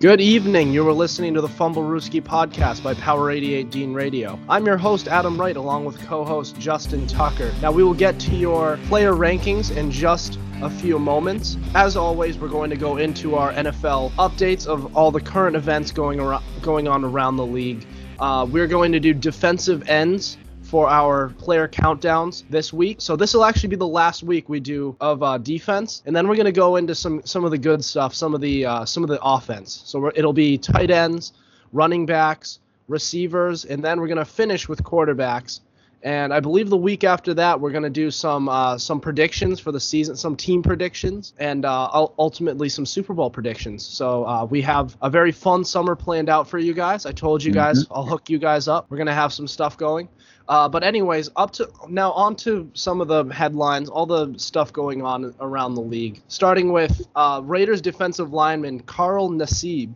Good evening. You are listening to the Fumblerooski podcast by Power 88 Dean Radio. I'm your host, Adam Wright, along with co host Justin Tucker. Now, we will get to your player rankings in just a few moments. As always, we're going to go into our NFL updates of all the current events going, around, going on around the league. Uh, we're going to do defensive ends for our player countdowns this week. So this will actually be the last week we do of uh, defense, and then we're gonna go into some some of the good stuff, some of the uh, some of the offense. So it'll be tight ends, running backs, receivers, and then we're gonna finish with quarterbacks. And I believe the week after that, we're gonna do some uh, some predictions for the season, some team predictions, and uh, ultimately some Super Bowl predictions. So uh, we have a very fun summer planned out for you guys. I told you guys mm-hmm. I'll hook you guys up. We're gonna have some stuff going. Uh, but anyways, up to now on to some of the headlines, all the stuff going on around the league. Starting with uh, Raiders defensive lineman Carl Nassib,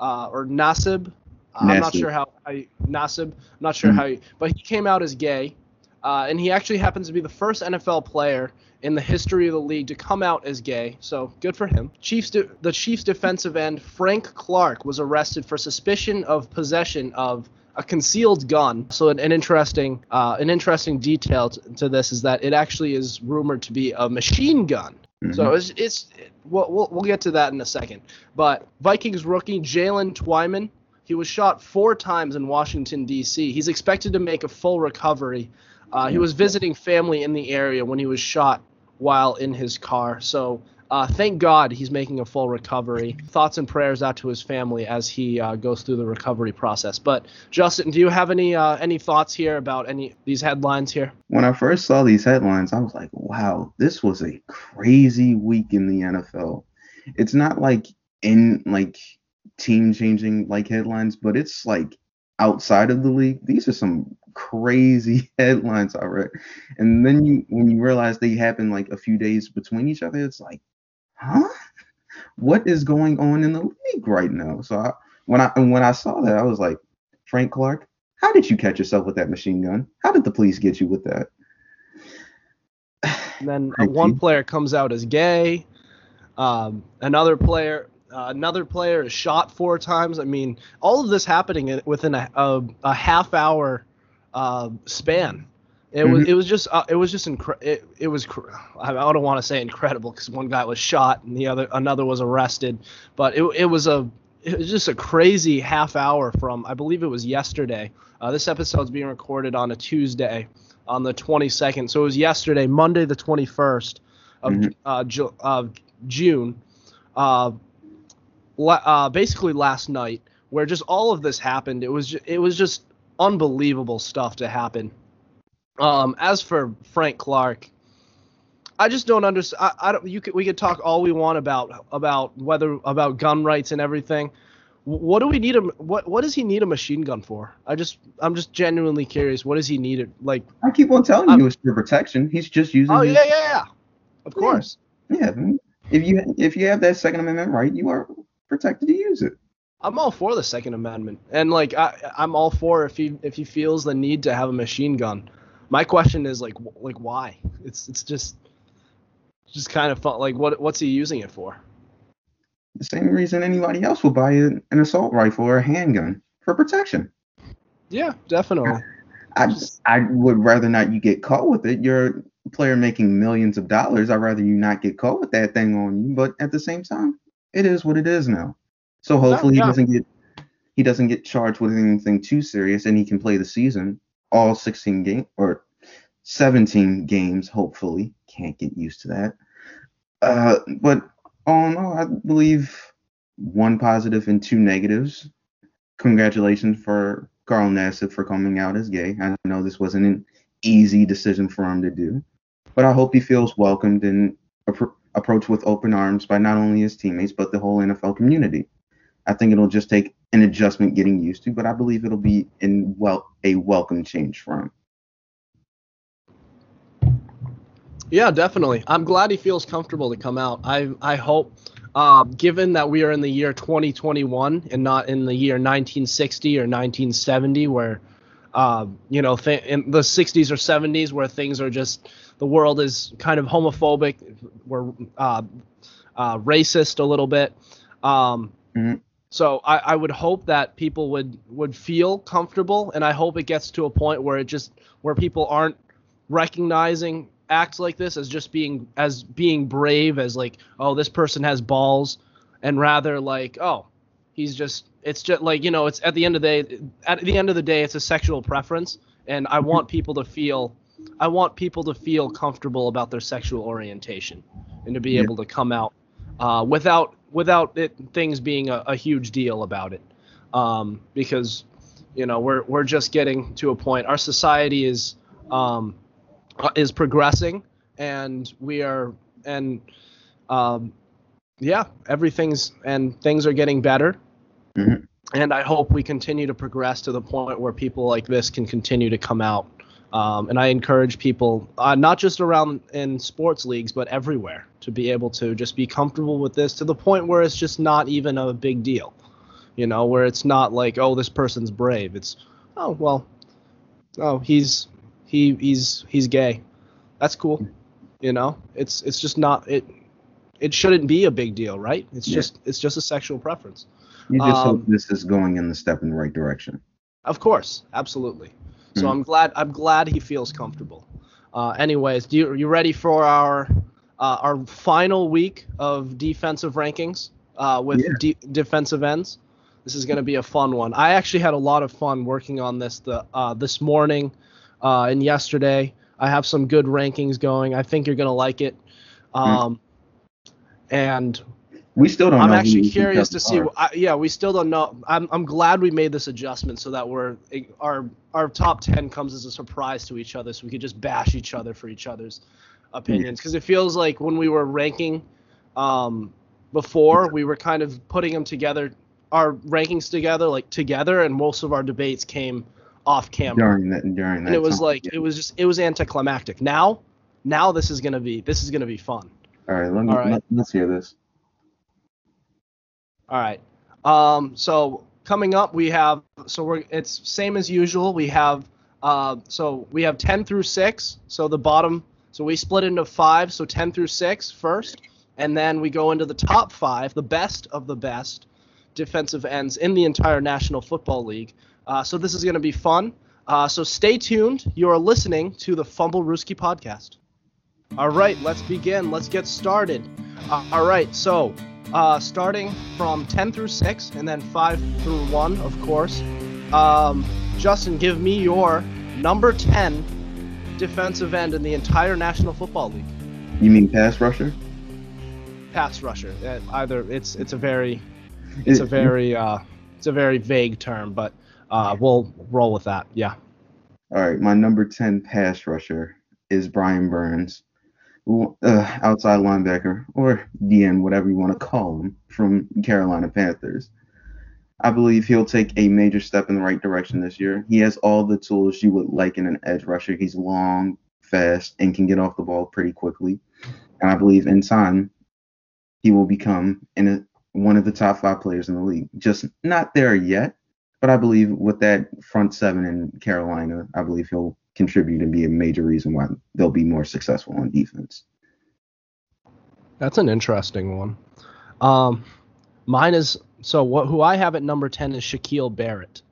uh, or Nassib. I'm not sure how I Nassib. I'm not sure mm-hmm. how, you, but he came out as gay, uh, and he actually happens to be the first NFL player in the history of the league to come out as gay. So good for him. Chiefs, de- the Chiefs defensive end Frank Clark was arrested for suspicion of possession of a concealed gun. So an, an interesting uh, an interesting detail to, to, this is that it actually is rumored to be a machine gun. Mm-hmm. So it's, it's we'll, we'll, we'll get to that in a second. But Vikings rookie Jalen Twyman, he was shot four times in Washington D.C. He's expected to make a full recovery. Uh, he was visiting family in the area when he was shot while in his car. So uh, thank God he's making a full recovery. Thoughts and prayers out to his family as he uh, goes through the recovery process. But Justin, do you have any uh, any thoughts here about any these headlines here? When I first saw these headlines, I was like, "Wow, this was a crazy week in the NFL." It's not like in like team changing like headlines, but it's like outside of the league. These are some crazy headlines I read. And then you when you realize they happen like a few days between each other, it's like, huh? What is going on in the league right now? So I, when I and when I saw that, I was like, Frank Clark, how did you catch yourself with that machine gun? How did the police get you with that? And then one player comes out as gay. Um, another player, uh, another player is shot four times. I mean, all of this happening within a, a, a half hour uh, span. It mm-hmm. was it was just uh, it was just incre- it, it was cr- I don't want to say incredible because one guy was shot and the other another was arrested, but it it was a it was just a crazy half hour from I believe it was yesterday. Uh, this is being recorded on a Tuesday on the 22nd, so it was yesterday, Monday the 21st of mm-hmm. uh, Ju- of June. Uh, la- uh, basically last night, where just all of this happened. It was ju- it was just unbelievable stuff to happen. Um, as for Frank Clark, I just don't understand. I, I don't. You could, we could talk all we want about about whether about gun rights and everything. What do we need a what What does he need a machine gun for? I just I'm just genuinely curious. What does he need it like? I keep on telling I'm, you it's for protection. He's just using. Oh his, yeah, yeah, yeah. Of course. Yeah. If you if you have that Second Amendment right, you are protected to use it. I'm all for the Second Amendment, and like I, I'm all for if he if he feels the need to have a machine gun. My question is like like why? It's it's just just kind of fun. Like what what's he using it for? The same reason anybody else will buy an assault rifle or a handgun for protection. Yeah, definitely. I just, I would rather not you get caught with it. You're a player making millions of dollars. I'd rather you not get caught with that thing on you. But at the same time, it is what it is now. So hopefully he doesn't get he doesn't get charged with anything too serious and he can play the season all 16 game or 17 games hopefully. Can't get used to that. Uh, but all in all i believe one positive and two negatives. Congratulations for carl nassib for coming out as gay. I know this wasn't an easy decision for him to do but i hope he feels welcomed and appro- approached with open arms by not only his teammates but the whole nfl community. I think it'll just take an adjustment getting used to, but I believe it'll be in well a welcome change for him. Yeah, definitely. I'm glad he feels comfortable to come out. I I hope, uh, given that we are in the year 2021 and not in the year 1960 or 1970, where, uh, you know, th- in the 60s or 70s, where things are just the world is kind of homophobic, we're uh, uh, racist a little bit. Um, mm-hmm so I, I would hope that people would would feel comfortable, and I hope it gets to a point where it just where people aren't recognizing acts like this as just being as being brave as like oh this person has balls, and rather like oh he's just it's just like you know it's at the end of the day at the end of the day it's a sexual preference, and I want people to feel I want people to feel comfortable about their sexual orientation and to be yeah. able to come out uh, without without it, things being a, a, huge deal about it, um, because you know we're we're just getting to a point. Our society is um, is progressing, and we are and um, yeah, everything's and things are getting better. Mm-hmm. And I hope we continue to progress to the point where people like this can continue to come out um, and I encourage people, uh, not just around in sports leagues, but everywhere, to be able to just be comfortable with this to the point where it's just not even a big deal. You know, where it's not like, oh, this person's brave. It's, oh, well, oh, he's he he's he's gay. That's cool. You know, it's it's just not it. It shouldn't be a big deal, right? It's yeah. just it's just a sexual preference. You just um, hope this is going in the step in the right direction. Of course, absolutely. So mm. I'm glad I'm glad he feels comfortable. Uh, anyways, do you, are you ready for our uh, our final week of defensive rankings uh, with yeah. de- defensive ends? This is going to be a fun one. I actually had a lot of fun working on this the uh, this morning uh, and yesterday. I have some good rankings going. I think you're going to like it. Mm. Um, mm. And we still don't. Know. I'm actually curious to see. I, yeah, we still don't know. I'm I'm glad we made this adjustment so that we're our our top ten comes as a surprise to each other, so we could just bash each other for each other's opinions. Because it feels like when we were ranking, um, before we were kind of putting them together, our rankings together, like together, and most of our debates came off camera during that during that. And it was time, like yeah. it was just it was anticlimactic. Now, now this is gonna be this is gonna be fun. All right, let me, All right. Let, let's hear this. All right. Um, so coming up, we have so we're it's same as usual. We have uh, so we have 10 through 6. So the bottom, so we split into five. So 10 through 6 first, and then we go into the top five, the best of the best defensive ends in the entire National Football League. Uh, so this is going to be fun. Uh, so stay tuned. You are listening to the Fumblerooski podcast. All right, let's begin. Let's get started. Uh, all right, so uh, starting from 10 through 6 and then 5 through 1, of course. Um, Justin, give me your number 10 defensive end in the entire National Football League. You mean pass rusher? Pass rusher. Uh, either it's it's a very it's a very uh, it's a very vague term, but uh, we'll roll with that. Yeah. All right, my number 10 pass rusher is Brian Burns uh, outside linebacker or DN, whatever you want to call him, from Carolina Panthers. I believe he'll take a major step in the right direction this year. He has all the tools you would like in an edge rusher. He's long, fast, and can get off the ball pretty quickly. And I believe in time he will become one of the top five players in the league. Just not there yet, but I believe with that front seven in Carolina, I believe he'll contribute and be a major reason why they'll be more successful on defense. That's an interesting one. Um, mine is so what who I have at number ten is Shaquille Barrett.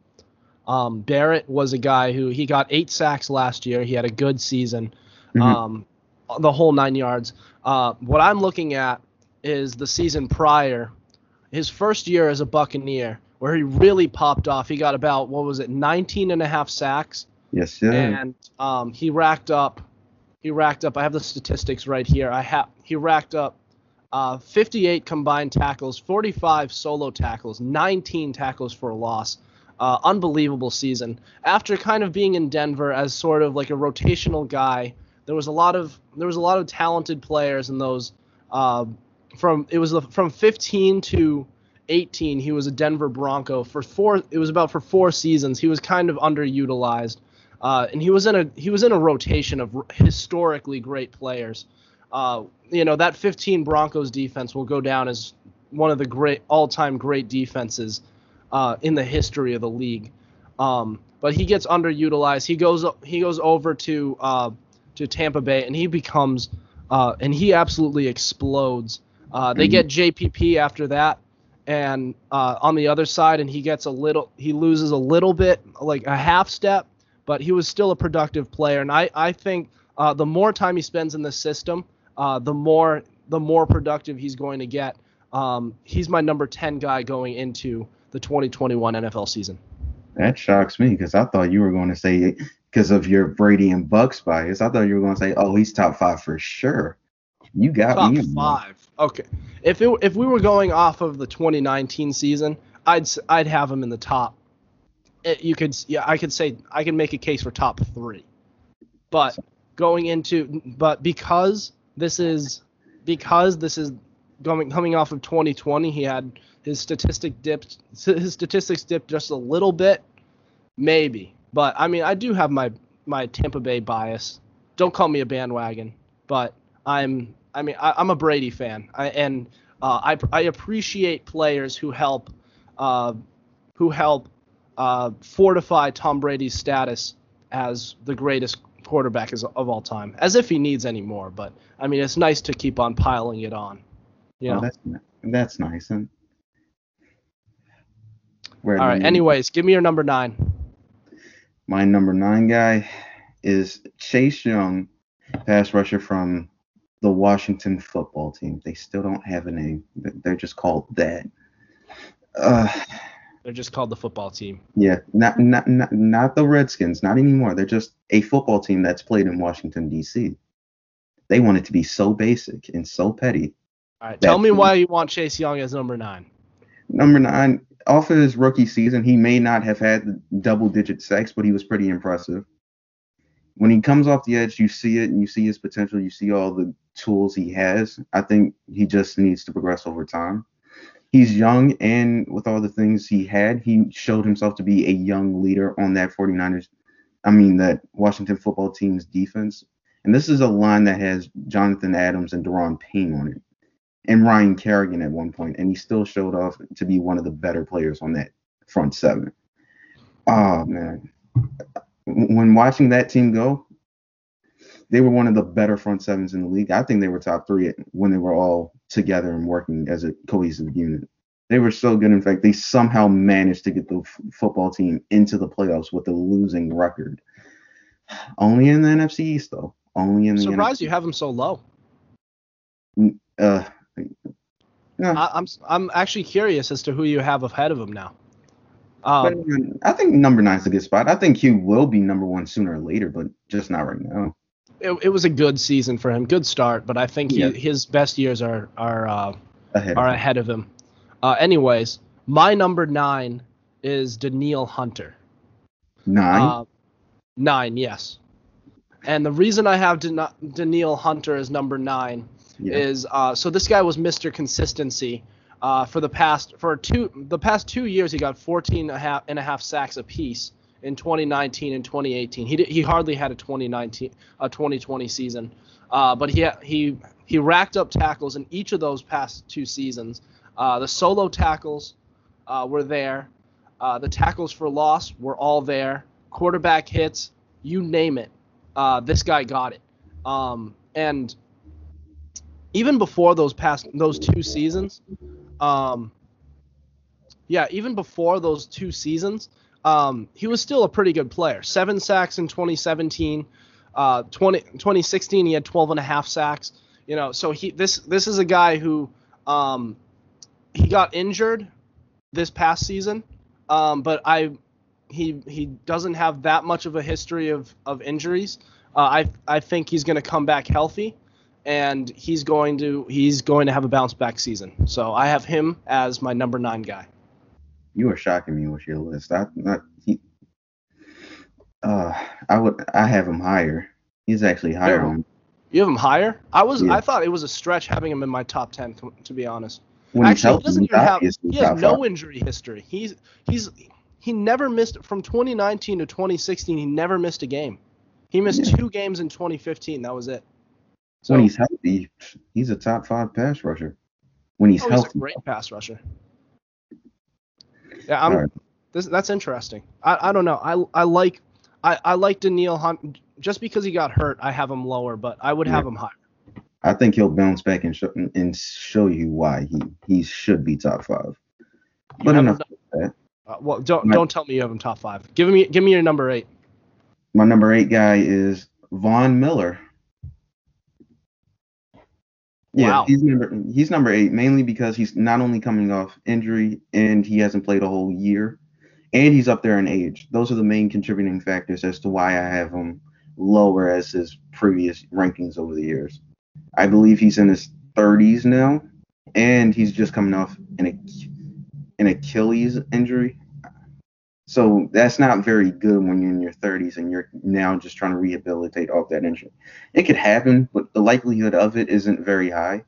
Um, Barrett was a guy who he got eight sacks last year. He had a good season, mm-hmm. um, the whole nine yards. Uh, what I'm looking at is the season prior, his first year as a Buccaneer, where he really popped off. He got about what was it, 19 and a half sacks Yes, sir. And um, he racked up. He racked up. I have the statistics right here. I have. He racked up uh, 58 combined tackles, 45 solo tackles, 19 tackles for a loss. Uh, unbelievable season. After kind of being in Denver as sort of like a rotational guy, there was a lot of there was a lot of talented players in those. Uh, from it was from 15 to 18, he was a Denver Bronco for four. It was about for four seasons. He was kind of underutilized. Uh, and he was in a he was in a rotation of historically great players. Uh, you know that 15 Broncos defense will go down as one of the great all-time great defenses uh, in the history of the league. Um, but he gets underutilized. He goes he goes over to uh, to Tampa Bay and he becomes uh, and he absolutely explodes. Uh, they mm-hmm. get JPP after that, and uh, on the other side, and he gets a little, he loses a little bit, like a half step, but he was still a productive player. And I, I think uh, the more time he spends in the system, uh, the more, the more productive he's going to get. Um, he's my number 10 guy going into the 2021 NFL season. That shocks me because I thought you were going to say because of your Brady and Bucks bias. I thought you were going to say, "Oh, he's top five for sure." You got top me. five. Okay. If it if we were going off of the 2019 season, I'd I'd have him in the top. It, you could yeah I could say I can make a case for top three, but going into but because this is because this is going coming off of 2020, he had his statistic dipped his statistics dipped just a little bit, maybe. But I mean I do have my my Tampa Bay bias. Don't call me a bandwagon, but I'm I mean, I, am a Brady fan, I, and uh, I I appreciate players who help uh, who help uh, fortify Tom Brady's status as the greatest quarterback of all time, as if he needs any more. But I mean, it's nice to keep on piling it on. You oh, know? Oh, that's that's nice. And all right. Anyways, give me your number nine. My number nine guy is Chase Young, pass rusher from the Washington football team. They still don't have a name. They're just called that. Uh, They're just called the football team. Yeah, not, not not not the Redskins, not anymore. They're just a football team that's played in Washington D.C. They want it to be so basic and so petty. All right, tell me why you want Chase Young as number nine. Number nine, off of his rookie season, he may not have had double-digit sacks, but he was pretty impressive when he comes off the edge, you see it and you see his potential. You see all the tools he has. I think he just needs to progress over time. He's young, and with all the things he had, he showed himself to be a young leader on that 49ers, I mean, that Washington football team's defense. And this is a line that has Jonathan Adams and Daron Payne on it, and Ryan Kerrigan at one point, and he still showed off to be one of the better players on that front seven. Oh, man when watching that team go, they were one of the better front sevens in the league. I think they were top three when they were all together and working as a cohesive unit. They were so good. In fact, they somehow managed to get the f- football team into the playoffs with a losing record. Only in the NFC East, though. Only in the surprised NFC. you have them so low. Uh, no. I, I'm I'm actually curious as to who you have ahead of them now. Um, I think number nine is a good spot. I think Q will be number one sooner or later, but just not right now. It, it was a good season for him, good start, but I think he, yeah. his best years are are uh, ahead are of ahead of him. Uh, anyways, my number nine is Danielle Hunter. Nine. Uh, nine, yes. And the reason I have Dan- Danielle Hunter as number nine yeah. is uh, so this guy was Mr. Consistency uh, for the past for two the past two years, he got 14 and a half, and a half sacks apiece in 2019 and 2018. He did, he hardly had a 2019 a 2020 season, uh, but he he he racked up tackles in each of those past two seasons. Uh, the solo tackles uh, were there. Uh, the tackles for loss were all there. Quarterback hits, you name it. Uh, this guy got it. Um, and even before those past those two seasons, um, yeah, even before those two seasons, um, he was still a pretty good player. Seven sacks in 2017. Uh, 20, 2016, he had 12 and a half sacks. You know, so he this this is a guy who um, he got injured this past season, um, but I he he doesn't have that much of a history of of injuries. Uh, I I think he's going to come back healthy and he's going to he's going to have a bounce back season. So I have him as my number nine guy. You are shocking me with your list. I not he. Uh, I would I have him higher. He's actually higher on. You have him higher? I was yeah. I thought it was a stretch having him in my top ten to, to be honest. When actually, he doesn't even have he has no injury history. He's he's he never missed from 2019 to 2016. He never missed a game. He missed yeah. two games in 2015. That was it. So, when he's healthy, he's a top five pass rusher. When he's oh, healthy, he's a great pass rusher. Yeah, I'm. Right. This, that's interesting. I, I don't know. I I like I, I like Danielle Hunt just because he got hurt. I have him lower, but I would yeah. have him higher. I think he'll bounce back and show and show you why he he should be top five. But have enough him- of that. Uh, well, don't My- don't tell me you have him top five. Give me give me your number eight. My number eight guy is Von Miller. Yeah, Wow. he's number he's number eight mainly because he's not only coming off injury and he hasn't played a whole year, and he's up there in age. Those are the main contributing factors as to why I have him lower as his previous rankings over the years. I believe he's in his 30s now, and he's just coming off an an Achilles injury. So that's not very good when you're in your 30s and you're now just trying to rehabilitate off that injury. It could happen, but the likelihood of it isn't very high.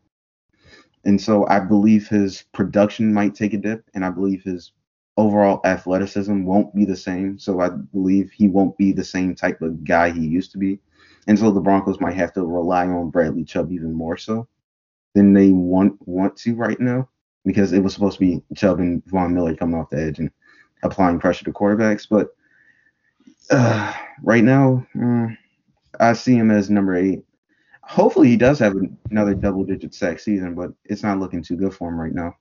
And so I believe his production might take a dip, and I believe his overall athleticism won't be the same. So I believe he won't be the same type of guy he used to be. And so the Broncos might have to rely on Bradley Chubb even more so than they want want to right now, because it was supposed to be Chubb and Von Miller coming off the edge and applying pressure to quarterbacks. But uh, right now, mm, I see him as number eight. Hopefully, he does have another double-digit sack season, but it's not looking too good for him right now.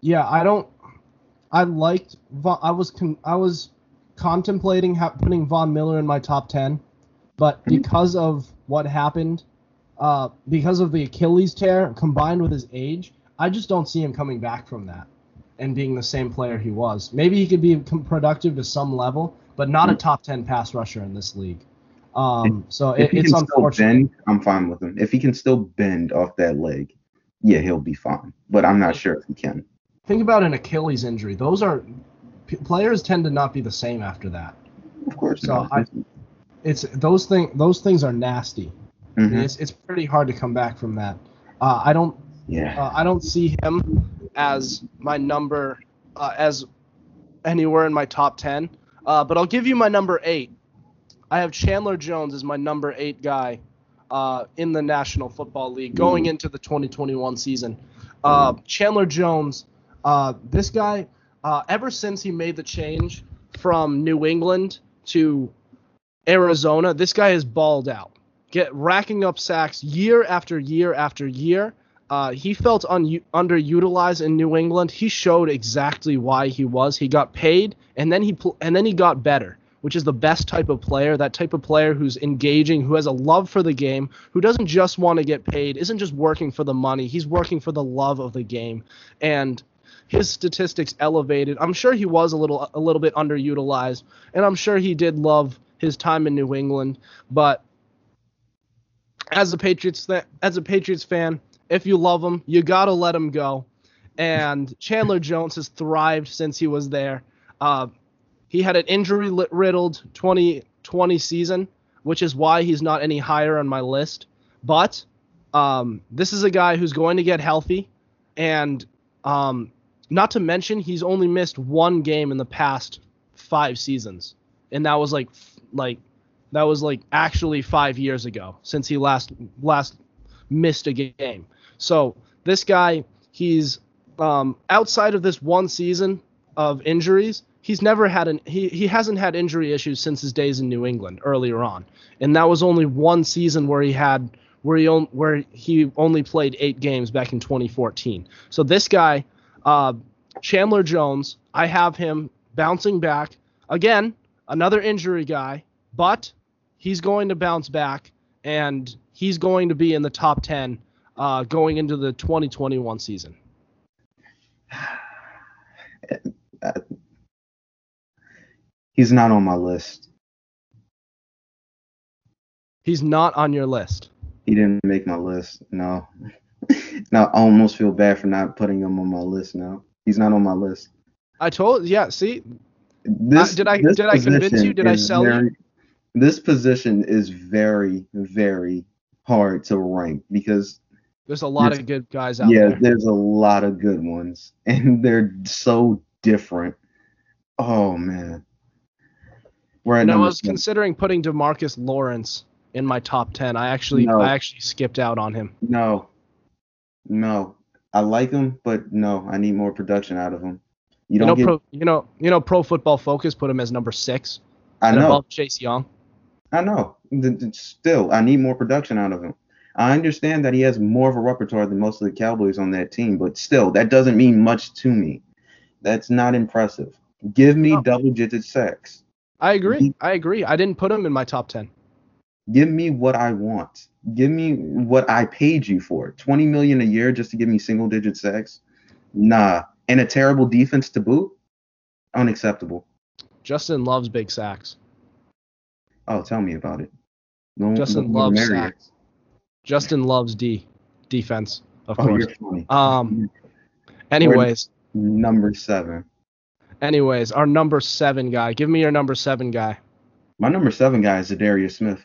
Yeah, I don't. I liked. Von, I was con, I was contemplating ha- putting Von Miller in my top ten, but Mhm. because of what happened, uh, because of the Achilles tear combined with his age, I just don't see him coming back from that and being the same player he was. Maybe he could be productive to some level, but not a Mhm. top ten pass rusher in this league. Um, so If it, he it's can still unfortunate. bend, I'm fine with him. If he can still bend off that leg, yeah, he'll be fine. But I'm not sure if he can. Think about an Achilles injury. Those are p- players tend to not be the same after that. Of course. So not. I- It's those thing those things are nasty. Mhm. It's it's pretty hard to come back from that. Uh, I don't Yeah. uh, I don't see him as my number uh, as anywhere in my top ten. Uh, but I'll give you my number eight. I have Chandler Jones as my number eight guy uh, in the National Football League going into the 2021 season. Uh, Chandler Jones, uh, this guy, uh, ever since he made the change from New England to Arizona, this guy has balled out, get racking up sacks year after year after year. Uh, he felt un- underutilized in New England. He showed exactly why he was. He got paid, and then he pl- and then he got better, which is the best type of player. That type of player who's engaging, who has a love for the game, who doesn't just want to get paid, isn't just working for the money. He's working for the love of the game, and his statistics elevated. I'm sure he was a little a little bit underutilized, and I'm sure he did love his time in New England, but as a Patriots th- as a Patriots fan, if you love him, you gotta let him go. And Chandler Jones has thrived since he was there. Uh, he had an injury riddled 2020 season, which is why he's not any higher on my list. But um, this is a guy who's going to get healthy, and um, not to mention he's only missed one game in the past five seasons, and that was like like that was like actually five years ago since he last last missed a game. So this guy, he's um, outside of this one season of injuries, he's never had an he he hasn't had injury issues since his days in New England earlier on, and that was only one season where he had where he on, where he only played eight games back in 2014. So this guy, uh, Chandler Jones, I have him bouncing back again, another injury guy, but he's going to bounce back and he's going to be in the top 10 uh, going into the 2021 season. He's not on my list. He's not on your list. He didn't make my list. No. now I almost feel bad for not putting him on my list now. He's not on my list. I told yeah, see, This, Uh, did I- did I convince you? Did I sell you? This position is very, very hard to rank because there's a lot Yes. of good guys out yeah, there. Yeah, there's a lot of good ones, and they're so different. Oh man, we're And I was seven. considering putting Demarcus Lawrence in my top 10. I actually No. I actually skipped out on him. no, no. I like him, but no, I need more production out of him. You You don't know, get. pro, you know, you know, Pro Football Focus put him as number six I know. Chase Young. I know. Still, I need more production out of him. I understand that he has more of a repertoire than most of the Cowboys on that team, but still, that doesn't mean much to me. That's not impressive. Give me oh. double digit sacks. I agree. I agree. I didn't put him in my top 10. Give me what I want. Give me what I paid you for. 20 million a year just to give me single digit sacks? Nah. And a terrible defense to boot? Unacceptable. Justin loves big sacks. Oh, tell me about it. No, Justin no, loves sacks. Justin loves D defense, of oh, course. Um. Anyways. number seven. Anyways, our number seven guy. Give me your number seven guy. My number seven guy is Za'Darius Smith,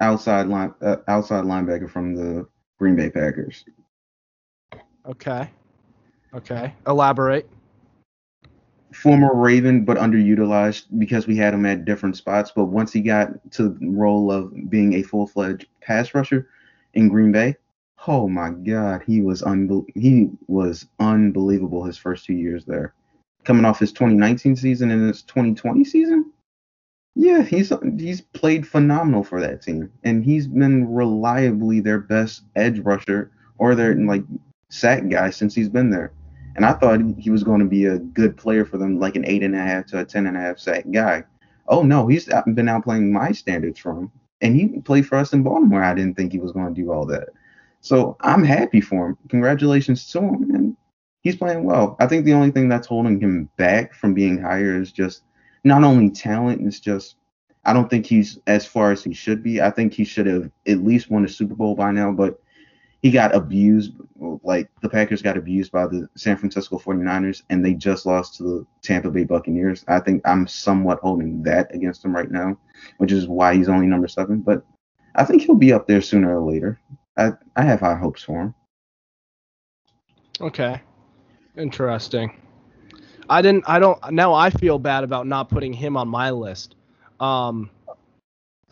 outside line, uh, outside linebacker from the Green Bay Packers. Okay. Okay. Elaborate. Former Raven, but underutilized because we had him at different spots. But once he got to the role of being a full-fledged pass rusher in Green Bay, oh my God, he was unbe- he was unbelievable his first two years there coming off his 2019 season and his 2020 season. Yeah, he's he's played phenomenal for that team, and he's been reliably their best edge rusher or their like sack guy since he's been there. And I thought he was going to be a good player for them, like an eight and a half to a ten and a half sack guy. Oh no, he's uh, been outplaying my standards for him, and he played for us in Baltimore. I didn't think he was going to do all that. So I'm happy for him. Congratulations to him, and he's playing well. I think the only thing that's holding him back from being higher is just not only talent, it's just I don't think he's as far as he should be. I think he should have at least won a Super Bowl by now, but he got abused like the Packers got abused by the San Francisco 49ers and they just lost to the Tampa Bay Buccaneers. I think I'm somewhat holding that against him right now, which is why he's only number 7, but I think he'll be up there sooner or later. I I have high hopes for him. Okay. Interesting. I didn't. I don't. Now I feel bad about not putting him on my list. Um,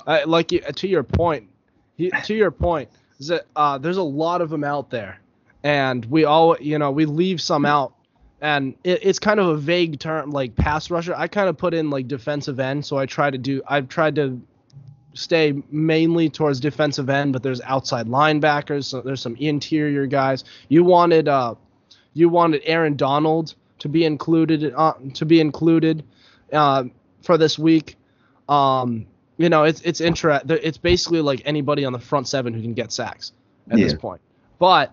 I, like to your point. To your point, uh, there's a lot of them out there, and we all, you know, we leave some out, and it, it's kind of a vague term, like pass rusher. I kind of put in like defensive end, so I try to do. I've tried to stay mainly towards defensive end, but there's outside linebackers. So there's some interior guys. You wanted uh, you wanted Aaron Donald to be included uh, to be included uh, for this week. Um, you know, it's it's intra- It's basically like anybody on the front seven who can get sacks at yeah. this point. But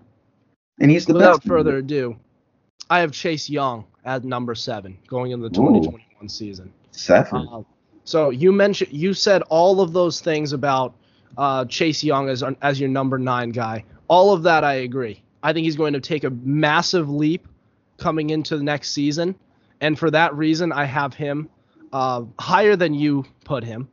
and he's the without further ado, I have Chase Young at number seven going into the 2021 Ooh. season. Seven. Uh, so you mentioned you said all of those things about uh, Chase Young as as your number nine guy. All of that I agree. I think he's going to take a massive leap coming into the next season, and for that reason, I have him uh, higher than you put him.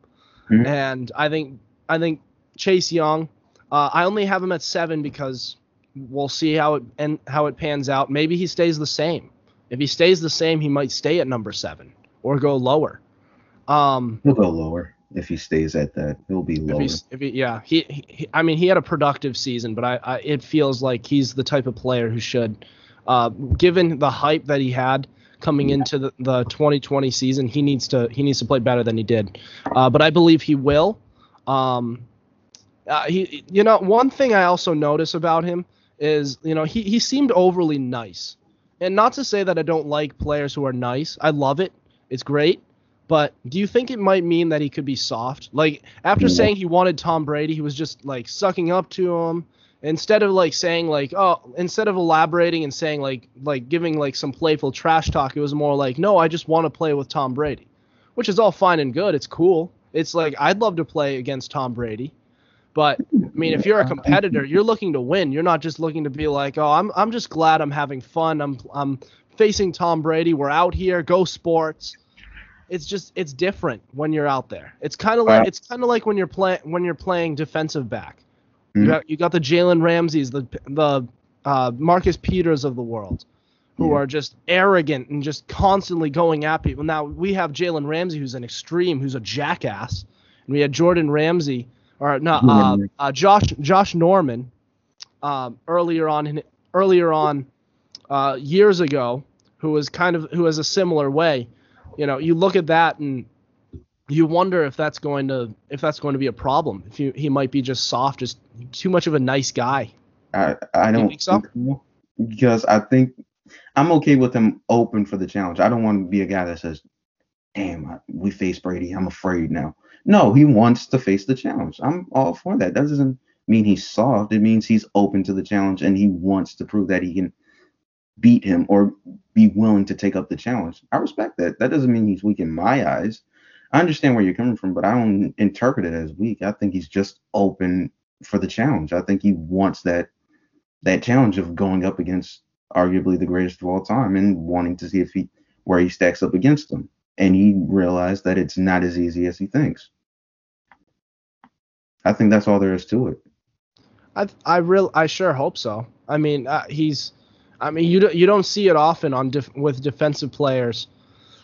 Mm-hmm. And I think I think Chase Young. Uh, I only have him at seven because we'll see how it and how it pans out. Maybe he stays the same. If he stays the same, he might stay at number seven or go lower. Um, He'll go lower if he stays at that. He'll be lower. If, if he, yeah, he, he, I mean, he had a productive season, but I, I, it feels like he's the type of player who should, uh, given the hype that he had coming into the, the 2020 season, he needs to he needs to play better than he did. Uh, but I believe he will. Um, uh, he, you know, one thing I also notice about him is, you know, he he seemed overly nice, and not to say that I don't like players who are nice. I love it. It's great. But do you think it might mean that he could be soft? Like after saying he wanted Tom Brady, he was just like sucking up to him instead of like saying like oh instead of elaborating and saying like like giving like some playful trash talk, it was more like no, I just want to play with Tom Brady, which is all fine and good. It's cool. It's like I'd love to play against Tom Brady. But I mean, if you're a competitor, you're looking to win. You're not just looking to be like, "Oh, I'm I'm just glad I'm having fun. I'm I'm facing Tom Brady. We're out here. Go sports." it's just it's different when you're out there. It's kind of like it's kind of like when you're playing when you're playing defensive back. Mm-hmm. You got you got the Jalen Ramseys, the the uh, Marcus Peters of the world, who are just arrogant and just constantly going at people. Now we have Jalen Ramsey, who's an extreme, who's a jackass, and we had Jordan Ramsey or not uh, uh, Josh Josh Norman um, earlier on in, earlier on uh, years ago, who was kind of who has a similar way you know, you look at that and you wonder if that's going to if that's going to be a problem. If he, he might be just soft, just too much of a nice guy. I I don't think so? because I think I'm okay with him open for the challenge. I don't want to be a guy that says, "Damn, I- we face Brady. I'm afraid now." No, he wants to face the challenge. I'm all for that. That doesn't mean he's soft. It means he's open to the challenge and he wants to prove that he can beat him or be willing to take up the challenge. I respect that. That doesn't mean he's weak in my eyes. I understand where you're coming from, but I don't interpret it as weak. I think he's just open for the challenge. I think he wants that that challenge of going up against arguably the greatest of all time and wanting to see if he where he stacks up against them. And he realized that it's not as easy as he thinks. I think that's all there is to it. I I real I sure hope so. I mean, uh, he's I mean, you don't you don't see it often on with defensive players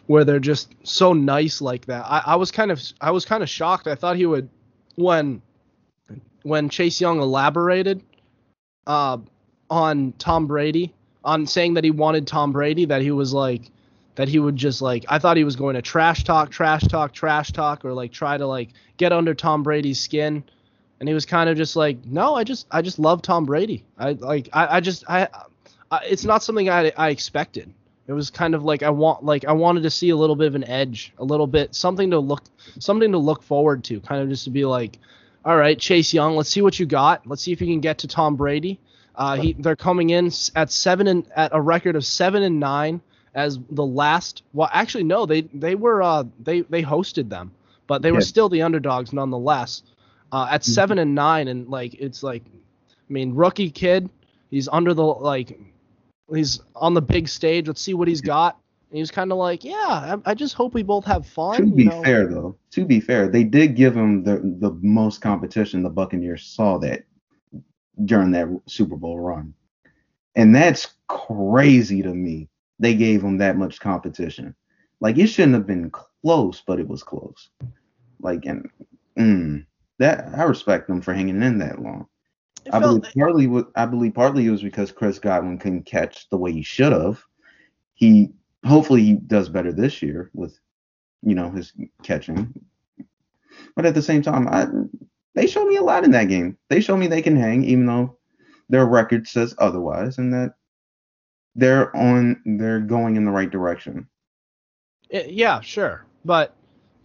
where they're just so nice like that. I, I was kind of I was kind of shocked. I thought he would when when Chase Young elaborated uh, on Tom Brady on saying that he wanted Tom Brady that he was like that he would just like I thought he was going to trash talk, trash talk, trash talk or like try to like get under Tom Brady's skin and he was kind of just like no i just i just love tom brady i like i, I just I, I it's not something I, I expected it was kind of like i want like i wanted to see a little bit of an edge a little bit something to look something to look forward to kind of just to be like all right chase young let's see what you got. Let's see if you can get to tom brady. Uh, he they're coming in at seven and at a record of seven and nine as the last well actually no they they were uh they they hosted them but they were still the underdogs nonetheless uh, at seven and nine, and like it's like, I mean, rookie kid, he's under the like, he's on the big stage. Let's see what he's got. And he was kind of like, yeah, I, I just hope we both have fun. To be know? fair, though, to be fair, they did give him the the most competition. The Buccaneers saw that during that Super Bowl run, and that's crazy to me. They gave him that much competition. Like it shouldn't have been close, but it was close. Like and mm, that I respect them for hanging in that long. It I believe partly wa- I believe partly it was because Chris Godwin couldn't catch the way he should have. He hopefully he does better this year with you know his catching. But at the same time, I they showed me a lot in that game. They showed me they can hang even though their record says otherwise and that they're on they're going in the right direction. Yeah, sure, but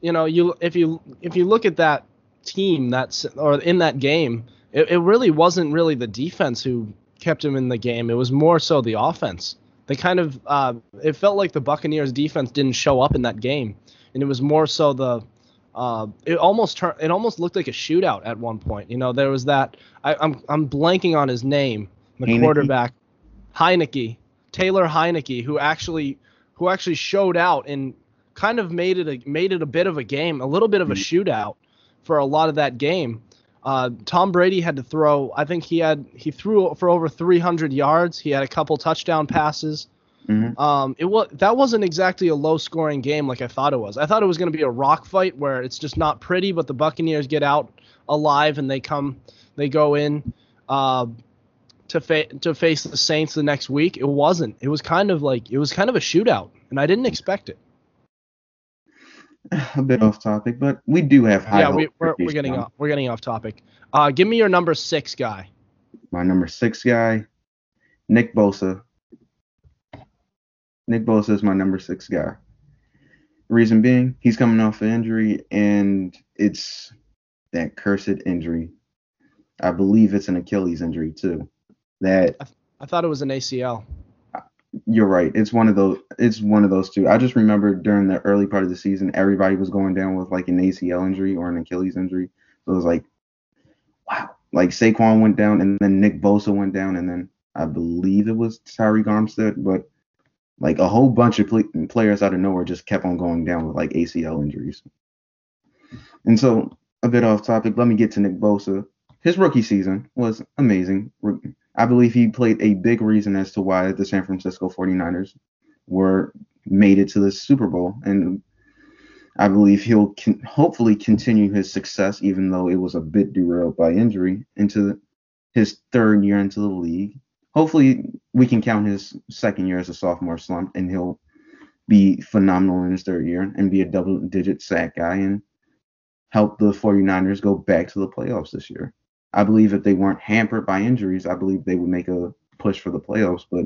you know, you if you if you look at that team that's or in that game, it, it really wasn't really the defense who kept him in the game. It was more so the offense. They kind of uh, it felt like the Buccaneers defense didn't show up in that game, and it was more so the uh, it almost turned it almost looked like a shootout at one point. You know, there was that I, I'm I'm blanking on his name, the Heinicke? quarterback, Heinicke, Taylor Heinicke, who actually who actually showed out and kind of made it a made it a bit of a game, a little bit of a shootout for a lot of that game. Uh, Tom Brady had to throw. I think he had he threw for over 300 yards. He had a couple touchdown passes. Mhm. Um, it was that wasn't exactly a low scoring game like I thought it was. I thought it was going to be a rock fight where it's just not pretty, but the Buccaneers get out alive and they come they go in uh, to fa- to face the Saints the next week. It wasn't. It was kind of like it was kind of a shootout, and I didn't expect it. A bit off topic, but we do have high yeah, we, we're getting off we're getting off topic. Uh, give me your number six guy. My number six guy, Nick Bosa. Nick Bosa is my number six guy. Reason being, he's coming off an injury, and it's that cursed injury. I believe it's an Achilles injury too. That I thought it was an ACL. You're right. It's one of those. It's one of those two. I just remember during the early part of the season, everybody was going down with like an ACL injury or an Achilles injury. So it was like, wow. Like Saquon went down, and then Nick Bosa went down, and then I believe it was Tyreek Armstead, but like a whole bunch of pl- players out of nowhere just kept on going down with like ACL injuries. And so, a bit off topic, let me get to Nick Bosa. His rookie season was amazing. I believe he played a big reason as to why the San Francisco 49ers were made it to the Super Bowl. And I believe he'll con- hopefully continue his success, even though it was a bit derailed by injury, into the, his third year into the league. Hopefully, we can count his second year as a sophomore slump, and he'll be phenomenal in his third year and be a double digit sack guy. And help the 49ers go back to the playoffs this year. I believe if they weren't hampered by injuries, I believe they would make a push for the playoffs. But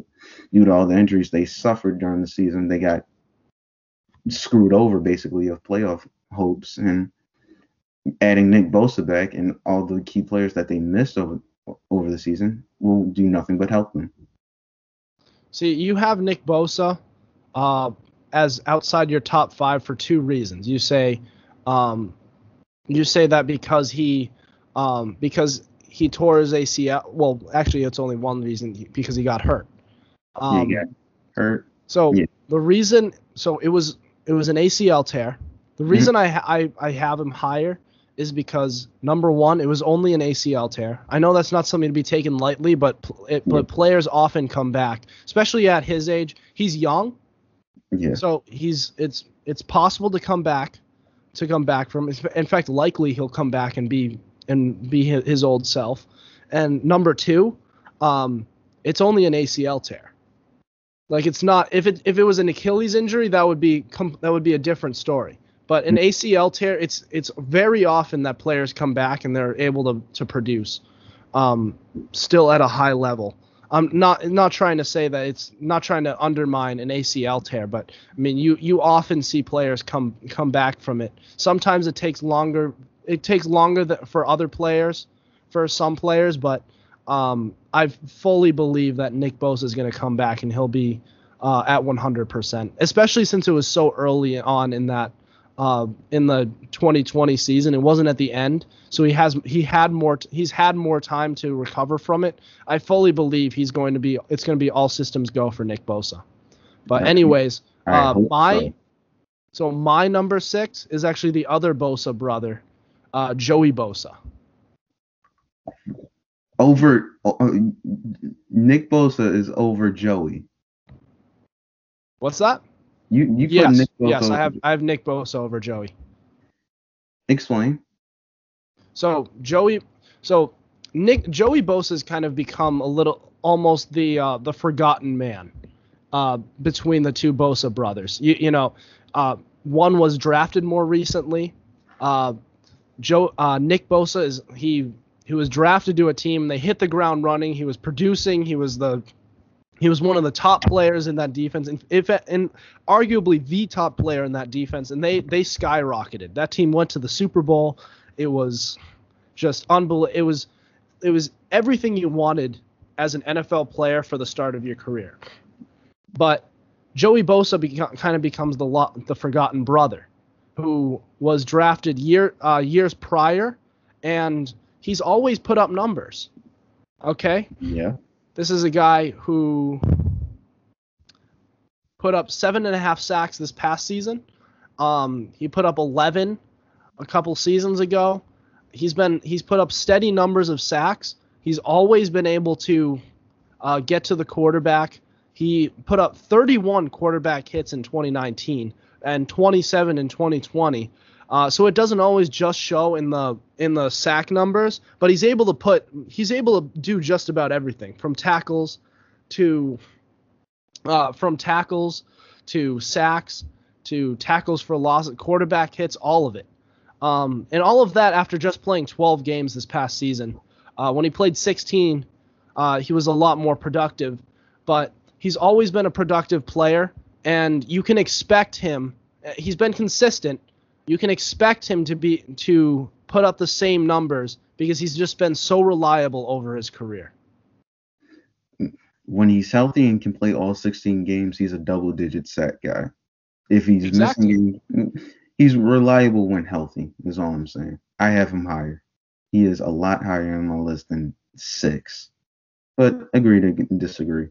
due to all the injuries they suffered during the season, they got screwed over basically of playoff hopes. And adding Nick Bosa back and all the key players that they missed over over the season will do nothing but help them. See, you have Nick Bosa uh, as outside your top five for two reasons. You say, um, you say that because he, um, because he tore his ACL. Well, actually, it's only one reason because he got hurt. Um, yeah, hurt. So yeah. the reason, so it was it was an ACL tear. The mm-hmm. reason mm-hmm. I, I I have him higher is because number one, it was only an ACL tear. I know that's not something to be taken lightly, but it, but players often come back, especially at his age. He's young, yeah. So he's it's it's possible to come back, to come back from. In fact, likely he'll come back and be and be his old self. And number two, um, it's only an ACL tear. Like it's not if it if it was an Achilles injury that would be that would be a different story. But an ACL tear, it's it's very often that players come back and they're able to to produce, um, still at a high level. I'm not not trying to say that it's not trying to undermine an ACL tear, but I mean you you often see players come come back from it. Sometimes it takes longer. It takes longer for other players, for some players, but um, I fully believe that Nick Bosa is going to come back and he'll be uh, at 100%, especially since it was so early on in that uh, in the 2020 season. It wasn't at the end, so he has he had more he's had more time to recover from it. I fully believe he's going to be it's going to be all systems go for Nick Bosa. But anyways, uh, my so. so. my number six is actually the other Bosa brother, uh, Joey Bosa. Over uh, Nick Bosa is over Joey. What's that? You you yes, Nick Bosa yes, I have I have Nick Bosa over Joey. Explain. So Joey, so Nick Joey Bosa has kind of become a little almost the uh, the forgotten man uh, between the two Bosa brothers. You, you know, uh, one was drafted more recently. Joe uh, Nick Bosa is he he was drafted to a team. They hit the ground running. He was producing. He was the he was one of the top players in that defense, and if and arguably the top player in that defense, and they they skyrocketed. That team went to the Super Bowl. It was just unbelievable. It was it was everything you wanted as an NFL player for the start of your career. But Joey Bosa kind of becomes the lo- the forgotten brother, who was drafted year uh, years prior, and he's always put up numbers. Okay. Yeah. This is a guy who put up seven and a half sacks this past season. Um, he put up 11 a couple seasons ago. He's been he's put up steady numbers of sacks. He's always been able to uh, get to the quarterback. He put up 31 quarterback hits in 2019 and 27 in 2020. Uh, so it doesn't always just show in the in the sack numbers, but he's able to put he's able to do just about everything from tackles to uh, from tackles to sacks to tackles for loss, quarterback hits, all of it. Um, and all of that after just playing 12 games this past season. Uh, when he played 16, uh, he was a lot more productive, but he's always been a productive player, and you can expect him. Uh, he's been consistent, you can expect him to be to put up the same numbers because he's just been so reliable over his career. When he's healthy and can play all 16 games, he's a double digit sack guy. If he's exactly. missing he's reliable when healthy, is all I'm saying. I have him higher. He is a lot higher on my list than six. But agree to disagree.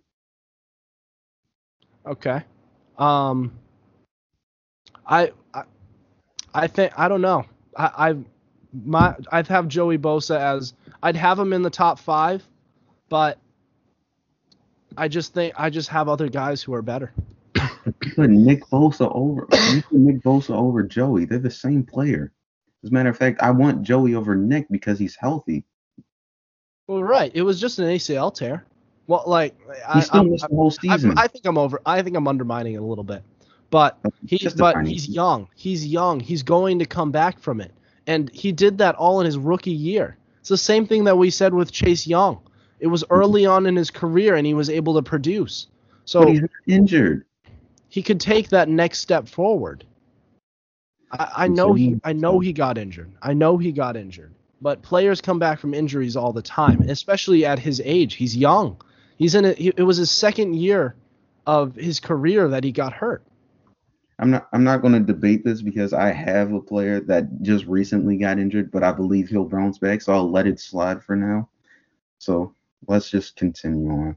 Okay. Um I, I I think I don't know. I I my I'd have Joey Bosa as I'd have him in the top five, but I just think I just have other guys who are better. put Nick Bosa over you put Nick Bosa over Joey. They're the same player. As a matter of fact, I want Joey over Nick because he's healthy. Well, right. It was just an ACL tear. Well, like I, still I, missed I, the whole season. I, I think I'm over. I think I'm undermining it a little bit. But he's but he's young. He's young. He's going to come back from it. And he did that all in his rookie year. It's the same thing that we said with Chase Young. It was mm-hmm. early on in his career and he was able to produce. So but he's injured. He could take that next step forward. I, I know he I know he got injured. I know he got injured. But players come back from injuries all the time, especially at his age. He's young. He's in it. It was his second year of his career that he got hurt. I'm not I'm not going to debate this because I have a player that just recently got injured, but I believe he'll bounce back, so I'll let it slide for now. So let's just continue on.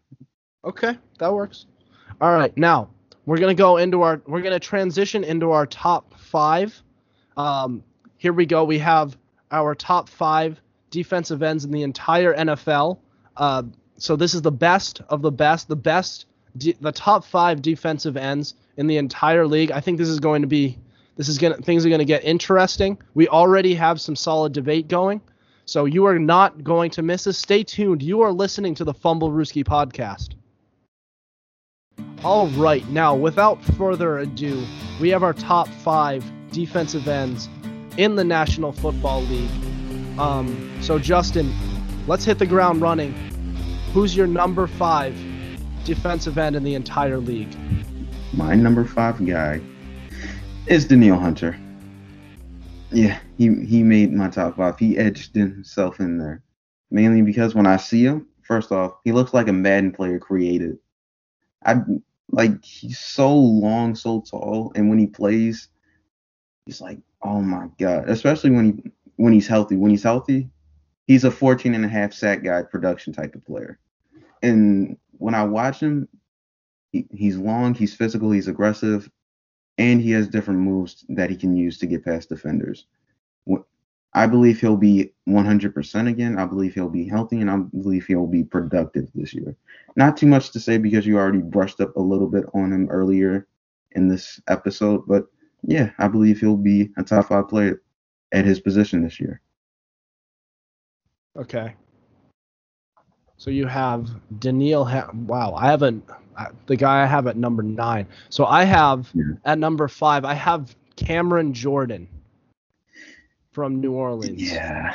Okay, that works. All right, now we're gonna go into our we're gonna transition into our top five. Um, here we go. We have our top five defensive ends in the entire NFL. Uh, so this is the best of the best, the best, the top five defensive ends in the entire league. I think this is going to be, this is gonna things are gonna get interesting. We already have some solid debate going, so you are not going to miss this. Stay tuned. You are listening to the Fumblerooski podcast. All right, now without further ado, we have our top five defensive ends in the National Football League. Um, so Justin, let's hit the ground running. Who's your number five defensive end in the entire league? My number five guy is Danielle Hunter. Yeah, he he made my top five. He edged himself in there, mainly because when I see him, first off, he looks like a Madden player created. I like he's so long, so tall, and when he plays, he's like, oh my god. Especially when he when he's healthy. When he's healthy, he's a 14 and a half sack guy production type of player. And when I watch him, he, he's long, he's physical, he's aggressive, and he has different moves that he can use to get past defenders. I believe he'll be 100% again. I believe he'll be healthy, and I believe he'll be productive this year. Not too much to say because you already brushed up a little bit on him earlier in this episode, but yeah, I believe he'll be a top five player at his position this year. Okay. So you have Danielle. Ha- wow, I haven't. The guy I have at number nine. So I have yeah. at number five. I have Cameron Jordan from New Orleans. Yeah.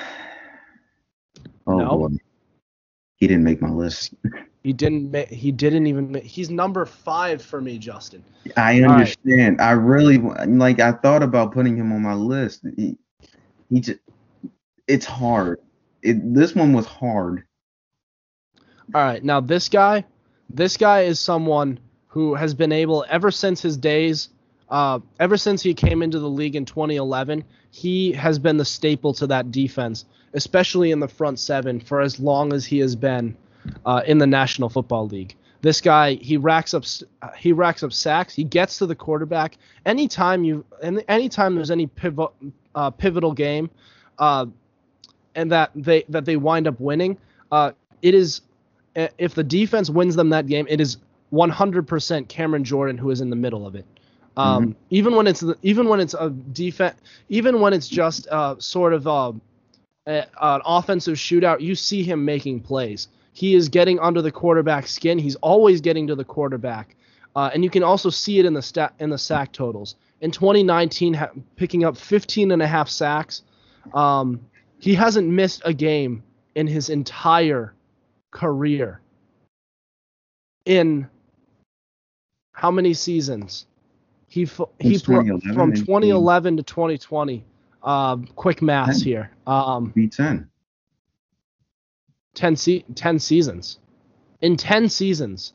Oh no? boy. He didn't make my list. He didn't. Ma- he didn't even. Ma- he's number five for me, Justin. I understand. Right. I really like. I thought about putting him on my list. He, he just. It's hard. It. This one was hard. All right. Now this guy. This guy is someone who has been able ever since his days. Uh, ever since he came into the league in 2011, he has been the staple to that defense, especially in the front seven for as long as he has been uh, in the National Football League. This guy, he racks up he racks up sacks. He gets to the quarterback anytime you anytime there's any pivot, uh, pivotal game, uh, and that they that they wind up winning. Uh, it is if the defense wins them that game, it is 100% Cameron Jordan who is in the middle of it. Um, mm-hmm. Even when it's even when it's a defense, even when it's just uh, sort of uh, a, an offensive shootout, you see him making plays. He is getting under the quarterback's skin. He's always getting to the quarterback, uh, and you can also see it in the stat in the sack totals. In 2019, ha- picking up 15 and a half sacks. Um, he hasn't missed a game in his entire career. In how many seasons? He he from 2011 to 2020. Uh, quick maths 10. here. Um, B10. 10, se- 10 seasons. In 10 seasons.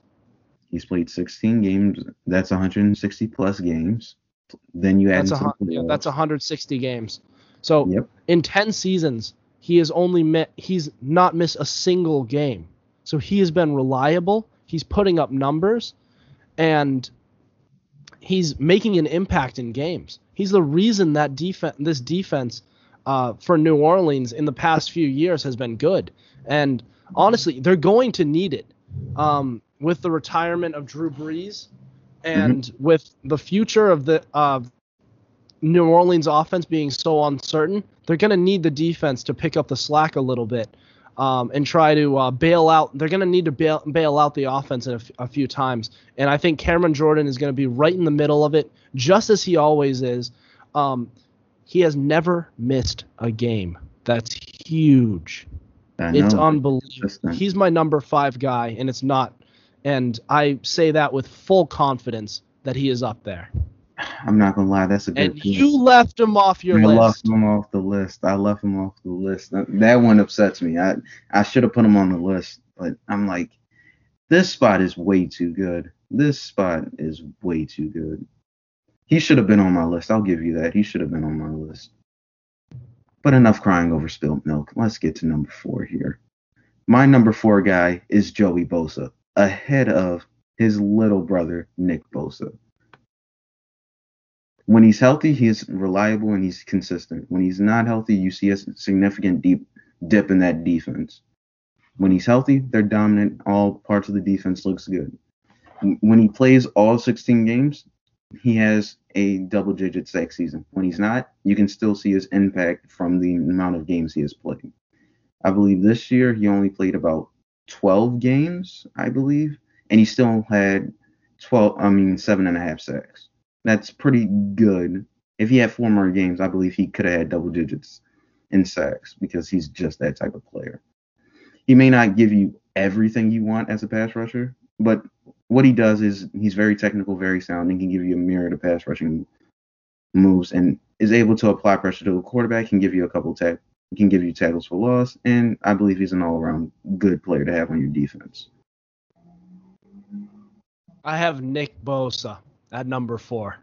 He's played 16 games. That's 160 plus games. Then you add that's, a, yeah, that's 160 games. So yep. in 10 seasons, he has only met he's not missed a single game. So he has been reliable. He's putting up numbers and he's making an impact in games. He's the reason that defense this defense uh, for New Orleans in the past few years has been good. And honestly, they're going to need it um, with the retirement of Drew Brees and mm-hmm. with the future of the uh, New Orleans offense being so uncertain. They're going to need the defense to pick up the slack a little bit um, and try to uh, bail out. They're going to need to bail, bail out the offense a, f- a few times. And I think Cameron Jordan is going to be right in the middle of it, just as he always is. Um, he has never missed a game. That's huge. It's unbelievable. He's my number five guy, and it's not. And I say that with full confidence that he is up there. I'm not gonna lie, that's a good. And you left him off your I list. I left him off the list. I left him off the list. That one upsets me. I I should have put him on the list, but I'm like, this spot is way too good. This spot is way too good. He should have been on my list. I'll give you that. He should have been on my list. But enough crying over spilled milk. Let's get to number four here. My number four guy is Joey Bosa, ahead of his little brother, Nick Bosa. When he's healthy, he's reliable and he's consistent. When he's not healthy, you see a significant deep dip in that defense. When he's healthy, they're dominant. All parts of the defense looks good. When he plays all 16 games, he has a double digit sack season. When he's not, you can still see his impact from the amount of games he has played. I believe this year he only played about 12 games, I believe, and he still had 12, I mean, seven and a half sacks. That's pretty good. If he had four more games, I believe he could have had double digits in sacks because he's just that type of player. He may not give you everything you want as a pass rusher, but what he does is he's very technical, very sound, and can give you a myriad of pass rushing moves, and is able to apply pressure to the quarterback. Can give you a couple tag, can give you tackles for loss, and I believe he's an all-around good player to have on your defense. I have Nick Bosa at number four.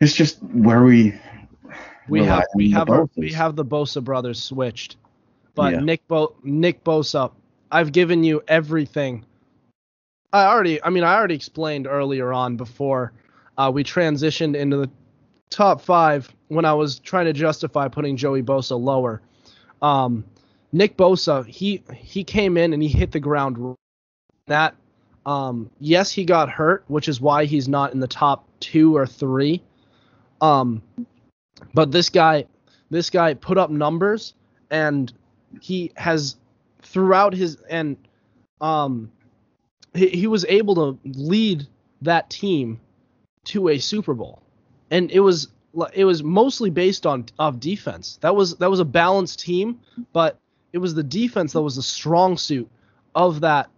It's just where we we have we have our, we have the Bosa brothers switched, but yeah. Nick Bo Nick Bosa, I've given you everything I already, I mean, I already explained earlier on before uh, we transitioned into the top five when I was trying to justify putting Joey Bosa lower. Um, Nick Bosa, he he came in and he hit the ground. That, um, yes, he got hurt, which is why he's not in the top two or three. Um, but this guy, this guy put up numbers, and he has throughout his and um he, he was able to lead that team to a Super Bowl, and it was it was mostly based on of defense. That was that was a balanced team, but it was the defense that was the strong suit of that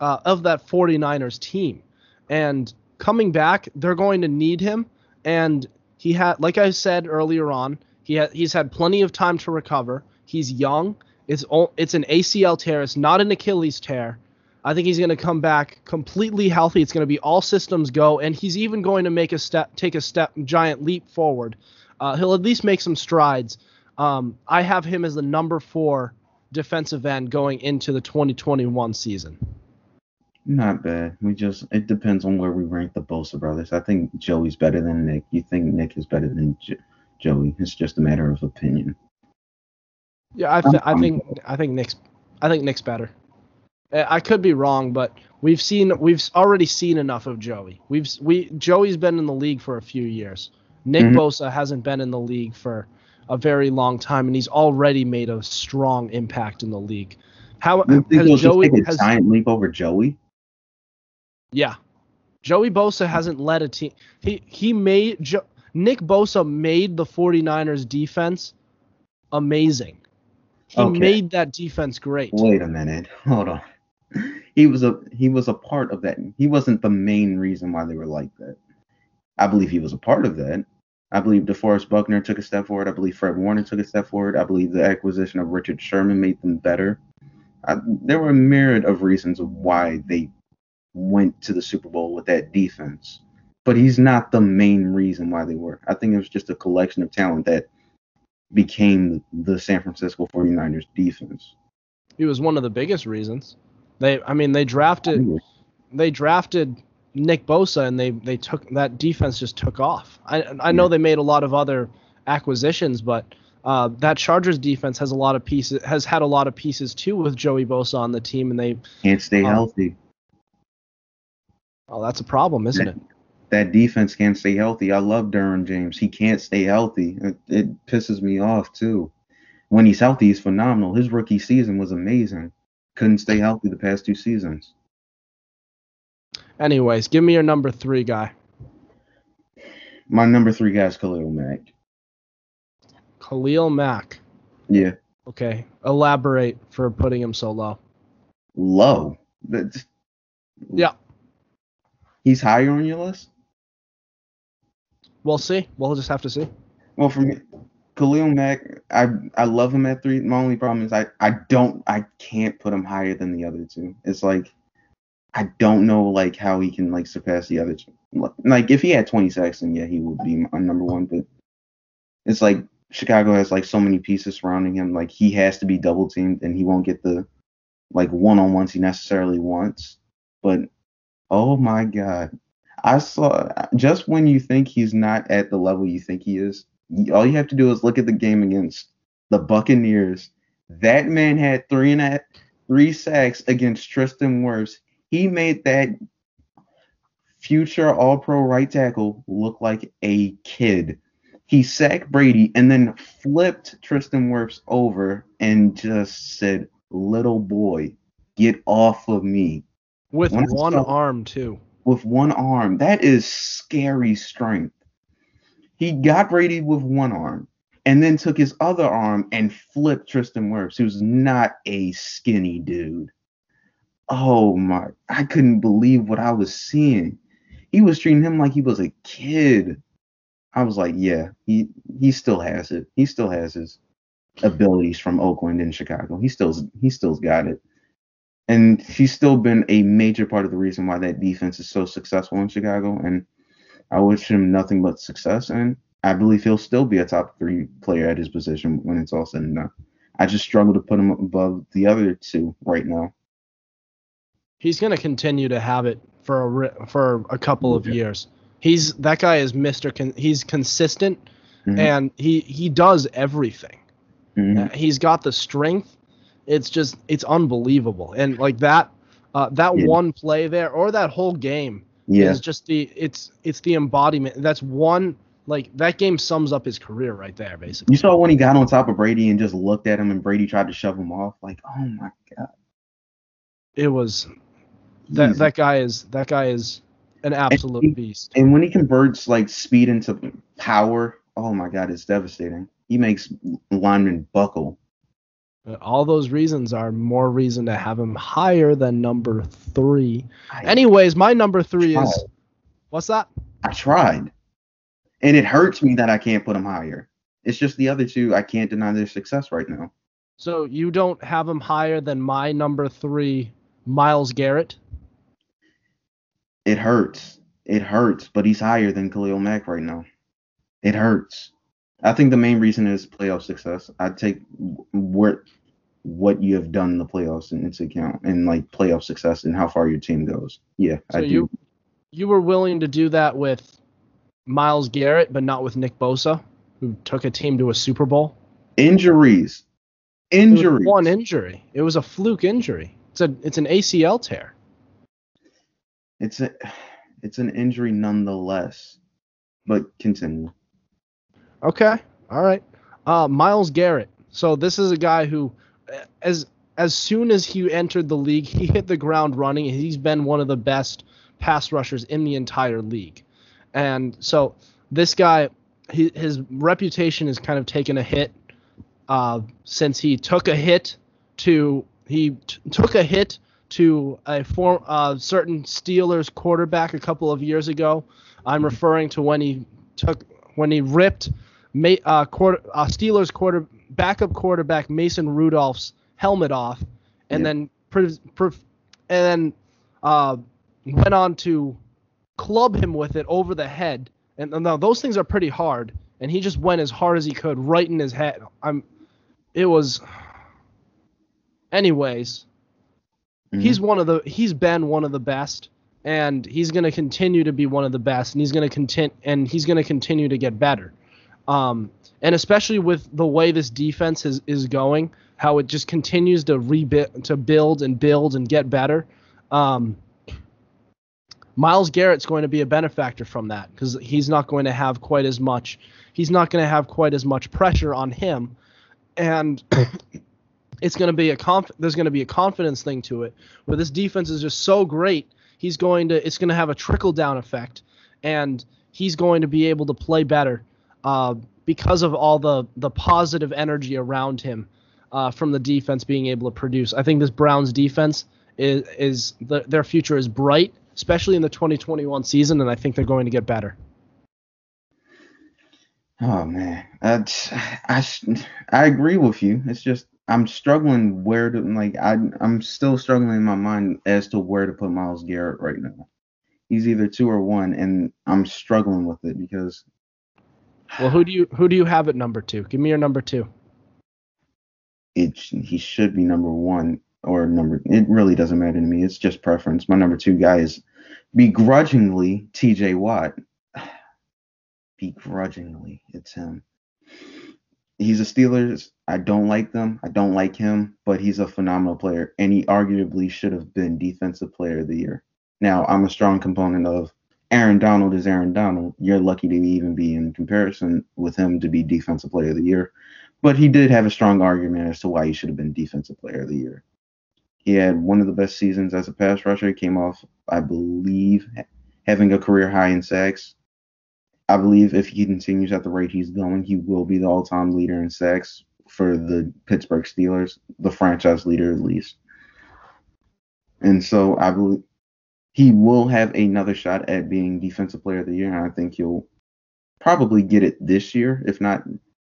uh, of that 49ers team. And coming back, they're going to need him. And he had, like I said earlier on, he had he's had plenty of time to recover. He's young. It's it's an ACL tear. It's not an Achilles tear. I think he's going to come back completely healthy. It's going to be all systems go, and he's even going to make a step, take a step, giant leap forward. Uh, he'll at least make some strides. Um, I have him as the number four defensive end going into the 2021 season. Not bad. We just it depends on where we rank the Bosa brothers. I think Joey's better than Nick. You think Nick is better than jo- Joey? It's just a matter of opinion. Yeah, I, th- I think I think Nick's I think Nick's better. Uh, I could be wrong, but we've seen we've already seen enough of Joey. We've we Joey's been in the league for a few years. Nick mm-hmm. Bosa hasn't been in the league for a very long time, and he's already made a strong impact in the league. How has Joey take a has, giant leap over Joey? Yeah, Joey Bosa hasn't led a team. He he made jo, Nick Bosa made the 49ers defense amazing. He okay. made that defense great. Wait a minute. Hold on he was a he was a part of that. He wasn't the main reason why they were like that. I believe he was a part of that. I believe DeForest Buckner took a step forward. I believe Fred Warner took a step forward. I believe the acquisition of Richard Sherman made them better. I, there were a myriad of reasons why they went to the Super Bowl with that defense. But he's not the main reason why they were. I think it was just a collection of talent that became the San Francisco 49ers defense. He was one of the biggest reasons. They, I mean, they drafted, they drafted Nick Bosa, and they they took that defense just took off. I I know they made a lot of other acquisitions, but uh, that Chargers defense has a lot of pieces, has had a lot of pieces too with Joey Bosa on the team, and they can't stay um, healthy. Oh, that's a problem, isn't that, it? That defense can't stay healthy. I love Derwin James. He can't stay healthy. It, it pisses me off too. When he's healthy, he's phenomenal. His rookie season was amazing couldn't stay healthy the past two seasons. Anyways, give me your number three guy. My number three guy is Khalil Mack. Khalil Mack. Yeah. Okay. Elaborate for putting him so low. Low. That's, Yeah. He's higher on your list. We'll see. We'll just have to see. Well, for me, Khalil Mack, I I love him at three. My only problem is I I don't I can't put him higher than the other two. It's like I don't know like how he can like surpass the other two. Like if he had 20 sacks, then yeah, he would be my number one. But it's like Chicago has like so many pieces surrounding him. Like he has to be double teamed, and he won't get the like one on ones he necessarily wants. But oh my god, I saw just when you think he's not at the level you think he is, all you have to do is look at the game against the Buccaneers. That man had three and a three sacks against Tristan Wirfs. He made that future All Pro right tackle look like a kid. He sacked Brady and then flipped Tristan Wirfs over and just said, "Little boy, get off of me." With one saw- arm too. with one arm. That is scary strength. He got Brady with one arm and then took his other arm and flipped Tristan Wirfs, who's not a skinny dude. Oh my, I couldn't believe what I was seeing. He was treating him like he was a kid. I was like, yeah, he he still has it. He still has his abilities from Oakland and Chicago. He still's he still's got it. And he's still been a major part of the reason why that defense is so successful in Chicago. And I wish him nothing but success. And I believe he'll still be a top three player at his position when it's all said and done. I just struggle to put him above the other two right now. He's going to continue to have it for a for a couple of Yeah. years. He's that guy is Mr. Con- he's consistent Mhm. and he he does everything. Mhm. Uh, He's got the strength. It's just it's unbelievable. And like that uh, that Yeah. one play there or that whole game Yeah. is just the it's it's the embodiment. That's one like that game sums up his career right there basically. You saw when he got on top of Brady and just looked at him and Brady tried to shove him off. Like, oh my God. It was that that guy is that guy is an absolute he- beast. And when he converts like speed into power, oh my God, it's devastating. He makes linemen buckle. Uh, All those reasons are more reason to have him higher than number three. I, Anyways, my number three tried. is what's that? I tried. And it hurts me that I can't put him higher. It's just the other two, I can't deny their success right now. So you don't have him higher than my number three, Myles Garrett. It hurts. It hurts, but he's higher than Khalil Mack right now. It hurts. I think the main reason is playoff success. I take what what you have done in the playoffs into account and like playoff success and how far your team goes. Yeah, So I do. you you were willing to do that with Myles Garrett, but not with Nick Bosa, who took a team to a Super Bowl. Injuries. Injuries. one injury. It was a fluke injury. It's a it's an ACL tear. It's a it's an injury nonetheless. But continue. Okay. All right. Uh, Myles Garrett. So this is a guy who, as as soon as he entered the league, he hit the ground running. and He's been one of the best pass rushers in the entire league, and so this guy, he, his reputation has kind of taken a hit uh, since he took a hit to he t- took a hit to a form uh, certain Steelers quarterback a couple of years ago. I'm referring to when he took when he ripped Ma- uh, quarter, uh, Steelers quarter backup quarterback Mason Rudolph's helmet off, and then pre- pre- and then uh, went on to club him with it over the head. And now those things are pretty hard, and he just went as hard as he could right in his head. I'm. It was. Anyways, Mhm. he's one of the he's been one of the best and he's going to continue to be one of the best and he's going to content and he's going to continue to get better um, and especially with the way this defense is, is going how it just continues to rebuild to build and build and get better. Um, myles garrett's going to be a benefactor from that because he's not going to have quite as much he's not going to have quite as much pressure on him. And it's going to be a conf- there's going to be a confidence thing to it where this defense is just so great he's going to it's going to have a trickle down effect and he's going to be able to play better uh, because of all the the positive energy around him uh, from the defense being able to produce. I think this Browns defense is is the, their future is bright, especially in the 2021 season, and I think they're going to get better. Oh man, that's I I agree with you. It's just I'm struggling where to like I I'm still struggling in my mind as to where to put Myles Garrett right now. He's either two or one, and I'm struggling with it because. Well, who do you who do you have at number two? Give me your number two. It he should be number one or number. It really doesn't matter to me. It's just preference. My number two guy is begrudgingly T.J. Watt begrudgingly. It's him. He's a Steelers. I don't like them. I don't like him, but he's a phenomenal player, and he arguably should have been Defensive Player of the Year. Now, I'm a strong component of Aaron Donald is Aaron Donald. You're lucky to even be in comparison with him to be Defensive Player of the Year, but he did have a strong argument as to why he should have been Defensive Player of the Year. He had one of the best seasons as a pass rusher. He came off, I believe, having a career high in sacks I believe if he continues at the rate he's going, he will be the all-time leader in sacks for the Pittsburgh Steelers, the franchise leader at least. And so I believe he will have another shot at being defensive player of the year, and I think he'll probably get it this year, if not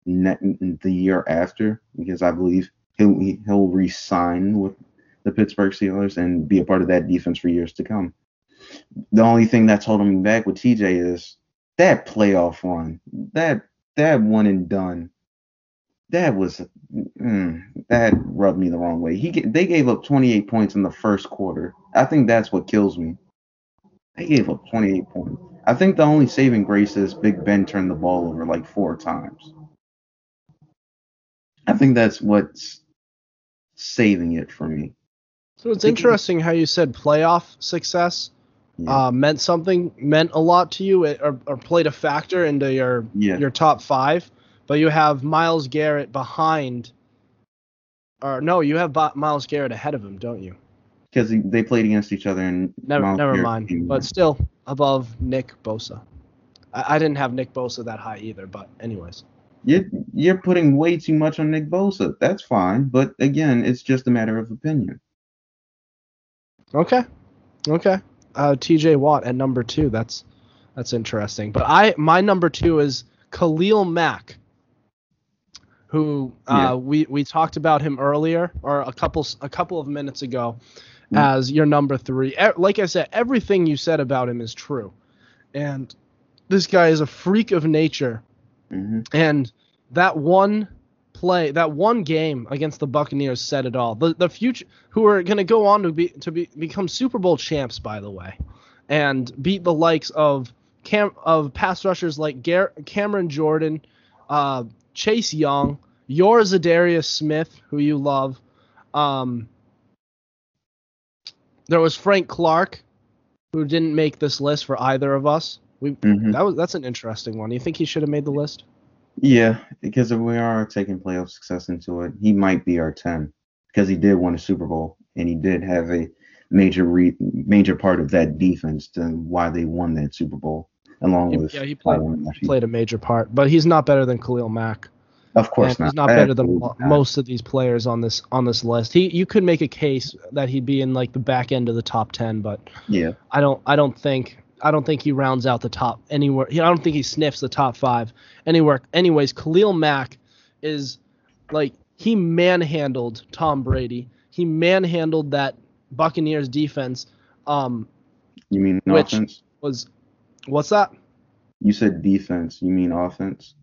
the year after, because I believe he'll he'll re-sign with the Pittsburgh Steelers and be a part of that defense for years to come. The only thing that's holding me back with TJ is that playoff run, that that one and done, that was mm, that rubbed me the wrong way. He they gave up 28 points in the first quarter. I think that's what kills me. They gave up 28 points. I think the only saving grace is Big Ben turned the ball over like four times. I think that's what's saving it for me. So it's interesting how you said playoff success yeah. uh, meant something, meant a lot to you, or, or played a factor into your yeah. your top five. But you have Myles Garrett behind, or no, you have Myles Garrett ahead of him, don't you? Because they played against each other and never, Myles never Garrett mind. But still above Nick Bosa. I, I didn't have Nick Bosa that high either, but anyways. You're you're putting way too much on Nick Bosa. That's fine, but again, it's just a matter of opinion. Okay. Okay uh, T.J. Watt at number two. That's that's interesting. But I my number two is Khalil Mack, who uh, yeah. we we talked about him earlier or a couple a couple of minutes ago mm-hmm. as your number three. Like I said, everything you said about him is true, and this guy is a freak of nature, mm-hmm. and that one play, that one game against the Buccaneers said it all. The the future who are going to go on to be to be become Super Bowl champs by the way and beat the likes of Cam of pass rushers like Gar- Cameron Jordan, uh, Chase Young, your Za'Darius Smith, who you love. Um, there was Frank Clark, who didn't make this list for either of us. We mm-hmm. that was that's an interesting one. You think he should have made the list? Yeah, because if we are taking playoff success into it, he might be our 10 because he did win a Super Bowl and he did have a major re- major part of that defense to why they won that Super Bowl along he, with yeah he played, played a major part, but he's not better than Khalil Mack. Of course and not. He's not better than not. most of these players on this on this list. He you could make a case that he'd be in like the back end of the top 10, but yeah. I don't I don't think I don't think he rounds out the top anywhere. I don't think he sniffs the top five anywhere. Anyways, Khalil Mack is like he manhandled Tom Brady. He manhandled that Buccaneers defense. Um, you mean which offense? Was what's that? You said defense. You mean offense?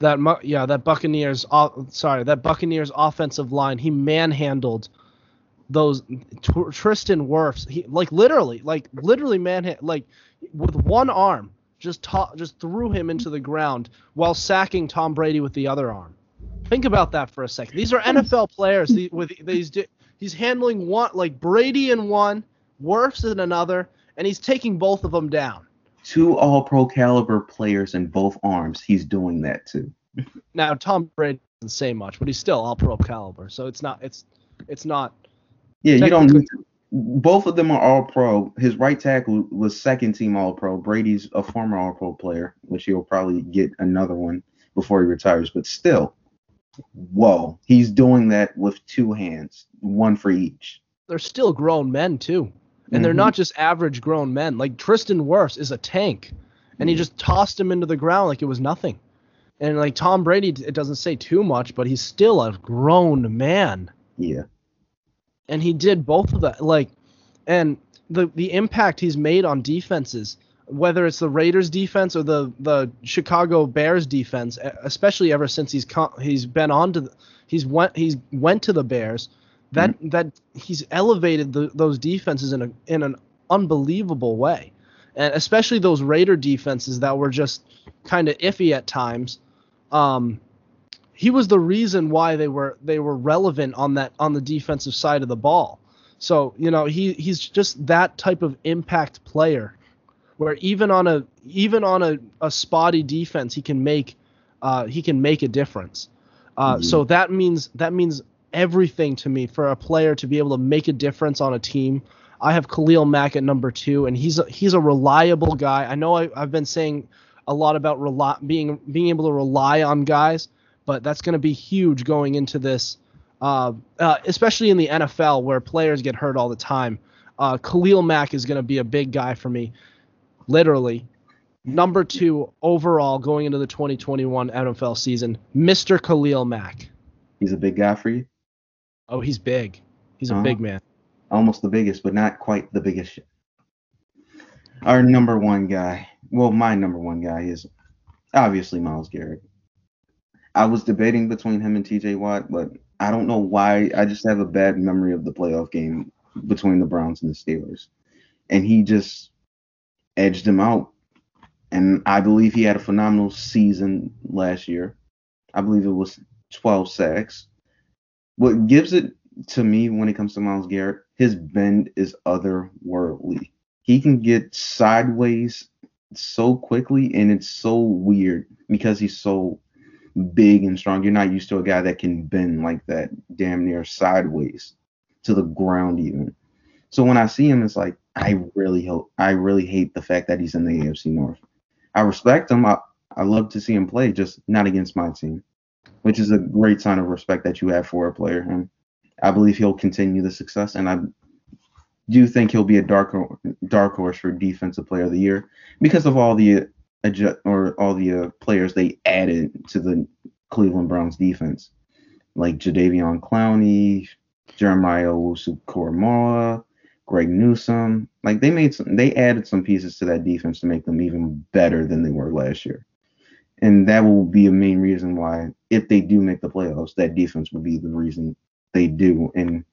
That yeah, that Buccaneers. sorry, that Buccaneers offensive line. He manhandled those Tristan Wirfs. He like literally, like literally man, like with one arm, just to- just threw him into the ground while sacking Tom Brady with the other arm. Think about that for a second. These are NFL players. with these, he's handling one like Brady in one, Wirfs in another, and he's taking both of them down. Two All-Pro caliber players in both arms. He's doing that too. now Tom Brady doesn't say much, but he's still All-Pro caliber, so it's not it's it's not yeah, you don't need to both of them are all pro. His right tackle was second team all pro. Brady's a former all pro player, which he'll probably get another one before he retires. But still, whoa, he's doing that with two hands, one for each. They're still grown men too, and mm-hmm. they're not just average grown men. Like Tristan Wirfs is a tank, and he just tossed him into the ground like it was nothing. And like Tom Brady, it doesn't say too much, but he's still a grown man. Yeah. And he did both of that. Like, and the the impact he's made on defenses, whether it's the Raiders defense or the the Chicago Bears defense, especially ever since he's he's been on to the, he's went he's went to the Bears, that mm-hmm. that he's elevated the, those defenses in a in an unbelievable way, and especially those Raider defenses that were just kind of iffy at times um, he was the reason why they were they were relevant on that on the defensive side of the ball. So you know he he's just that type of impact player, where even on a even on a, a spotty defense he can make uh, he can make a difference. Uh, mm-hmm. So that means that means everything to me for a player to be able to make a difference on a team. I have Khalil Mack at number two, and he's a, he's a reliable guy. I know I, I've been saying a lot about rely, being being able to rely on guys, but that's going to be huge going into this, uh, uh, especially in the NFL where players get hurt all the time. Uh, Khalil Mack is going to be a big guy for me, literally. Number two overall going into the 2021 NFL season, Mr. Khalil Mack. He's a big guy for you. Oh, he's big. He's a uh-huh. big man. Almost the biggest, but not quite the biggest. Our number one guy, well, my number one guy is obviously Myles Garrett. I was debating between him and TJ Watt, but I don't know why. I just have a bad memory of the playoff game between the Browns and the Steelers. And he just edged him out. And I believe he had a phenomenal season last year. I believe it was 12 sacks. What gives it to me when it comes to Myles Garrett, his bend is otherworldly. He can get sideways so quickly and it's so weird because he's so big and strong. You're not used to a guy that can bend like that, damn near sideways to the ground even. So when I see him, it's like I really hope I really hate the fact that he's in the AFC North. I respect him. I, I love to see him play, just not against my team, which is a great sign of respect that you have for a player. And I believe he'll continue the success. And I do think he'll be a dark dark horse for defensive player of the year because of all the or all the uh, players they added to the Cleveland Browns defense, like Jadeveon Clowney, Jeremiah Owusu-Koramoah, Greg Newsome. Like they made some, they added some pieces to that defense to make them even better than they were last year. And that will be a main reason why, if they do make the playoffs, that defense will be the reason they do. And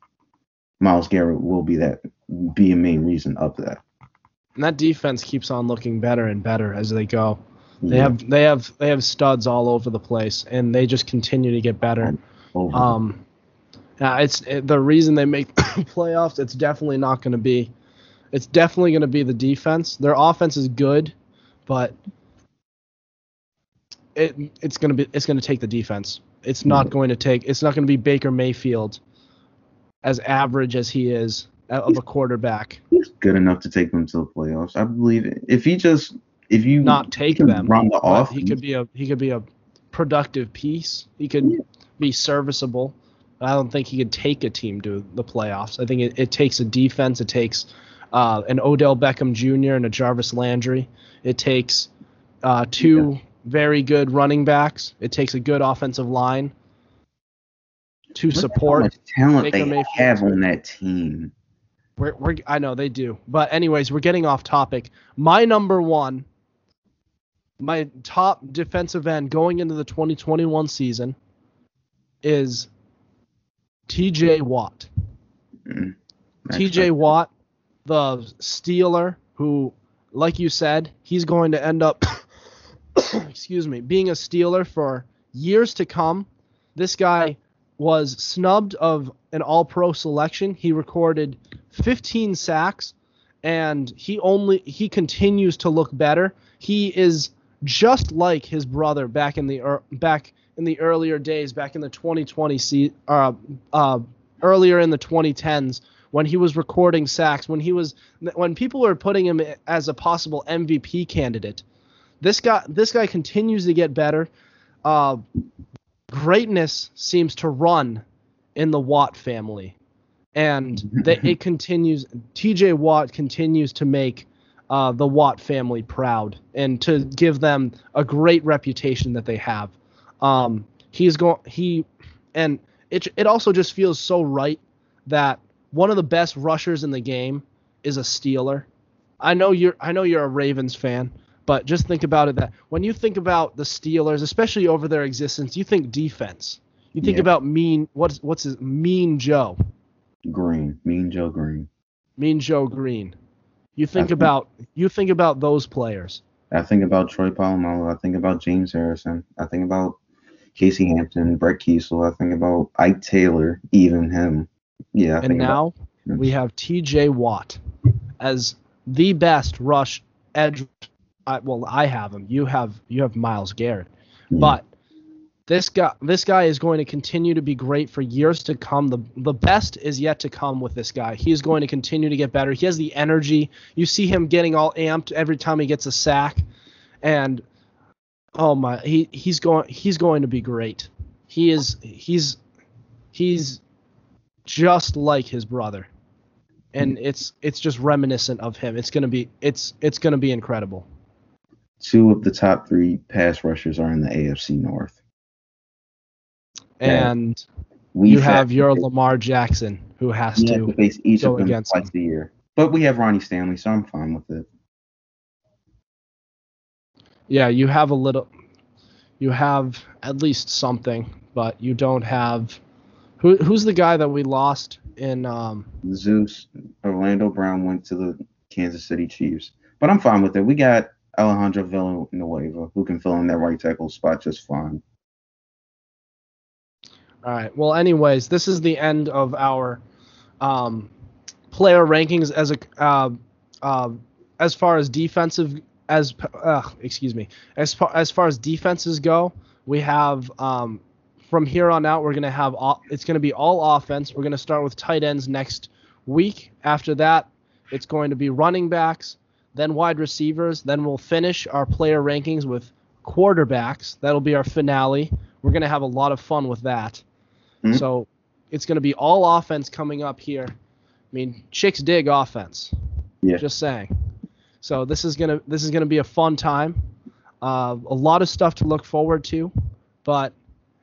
Myles Garrett will be that be a main reason of that. And that defense keeps on looking better and better as they go. They yeah. have they have they have studs all over the place, and they just continue to get better. Um, yeah, it's it, the reason they make playoffs. It's definitely not going to be. It's definitely going to be the defense. Their offense is good, but it it's going to be it's to take the defense. It's not going to take. It's not going to be Baker Mayfield as average as he is of a quarterback. He's good enough to take them to the playoffs. I believe it. if he just if you not take them, run the off, he could be a he could be a productive piece. He could yeah. be serviceable. I don't think he could take a team to the playoffs. I think it, it takes a defense. It takes uh, an Odell Beckham Jr. and a Jarvis Landry. It takes uh, two yeah. Very good running backs. It takes a good offensive line to Look support. How much talent they Mayfield. have on that team. We're, we're, I know they do. But anyways, we're getting off topic. My number one, my top defensive end going into the 2021 season is TJ Watt. Mm, TJ Watt, the Steeler, who, like you said, he's going to end up, excuse me, being a Steeler for years to come. This guy was snubbed of an all pro selection. He recorded 15 sacks and he only he continues to look better. He is just like his brother back in the er, back in the earlier days, back in the 2020 se- uh, uh, earlier in the 2010s when he was recording sacks, when he was when people were putting him as a possible MVP candidate. This guy this guy continues to get better. Uh, greatness seems to run in the Watt family, and that it continues. T.J. Watt continues to make uh, the Watt family proud and to give them a great reputation that they have. Um, he's going he and it it also just feels so right that one of the best rushers in the game is a Steeler. I know you're I know you're a Ravens fan, but just think about it that when you think about the Steelers, especially over their existence, you think defense. You think Yeah. about mean what's what's his mean Joe. Greene, Mean Joe Greene. Mean Joe Greene. You think think- about you think about those players. I think about Troy Polamalu. I think about James Harrison. I think about Casey Hampton, Brett Keisel. I think about Ike Taylor, even him. Yeah. I and think about- now we have T.J. Watt as the best rush edge. I, well, I have him. You have you have Myles Garrett, Yeah. but this guy this guy is going to continue to be great for years to come. The the best is yet to come with this guy. He is going to continue to get better. He has the energy. You see him getting all amped every time he gets a sack, and oh my, he he's going he's going to be great. He is he's he's just like his brother and hmm. it's it's just reminiscent of him it's to be it's it's going to be incredible two of the top three pass rushers are in the AFC North. And We you have your Lamar Jackson who has to to face each of them against twice him. a year. But we have Ronnie Stanley, so I'm fine with it. yeah you have a little you have at least something but you don't have who who's the guy that we lost in um Zeus, Orlando Brown went to the Kansas City Chiefs. But I'm fine with it. We got Alejandro Villanueva who can fill in that right tackle spot just fine. All right. Well, anyways, this is the end of our um, player rankings as a uh, uh, as far as defensive as uh, excuse me as far as far as defenses go. We have um, from here on out we're gonna have all, it's gonna be all offense. We're gonna start with tight ends next week. After that, it's going to be running backs, then wide receivers. Then we'll finish our player rankings with quarterbacks. That'll be our finale. We're gonna have a lot of fun with that. Mhm. So it's going to be all offense coming up here. I mean, chicks dig offense. Yeah. Just saying. So this is gonna this is gonna be a fun time. Uh, a lot of stuff to look forward to. But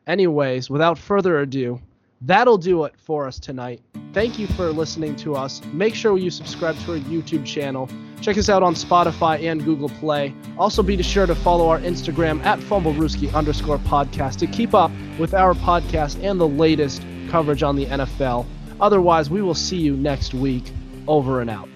anyways, without further ado, that'll do it for us tonight. Thank you for listening to us. Make sure you subscribe to our YouTube channel. Check us out on Spotify and Google Play. Also, be sure to follow our Instagram at FumbleRooski underscore podcast to keep up with our podcast and the latest coverage on the NFL. Otherwise, we will see you next week. Over and out.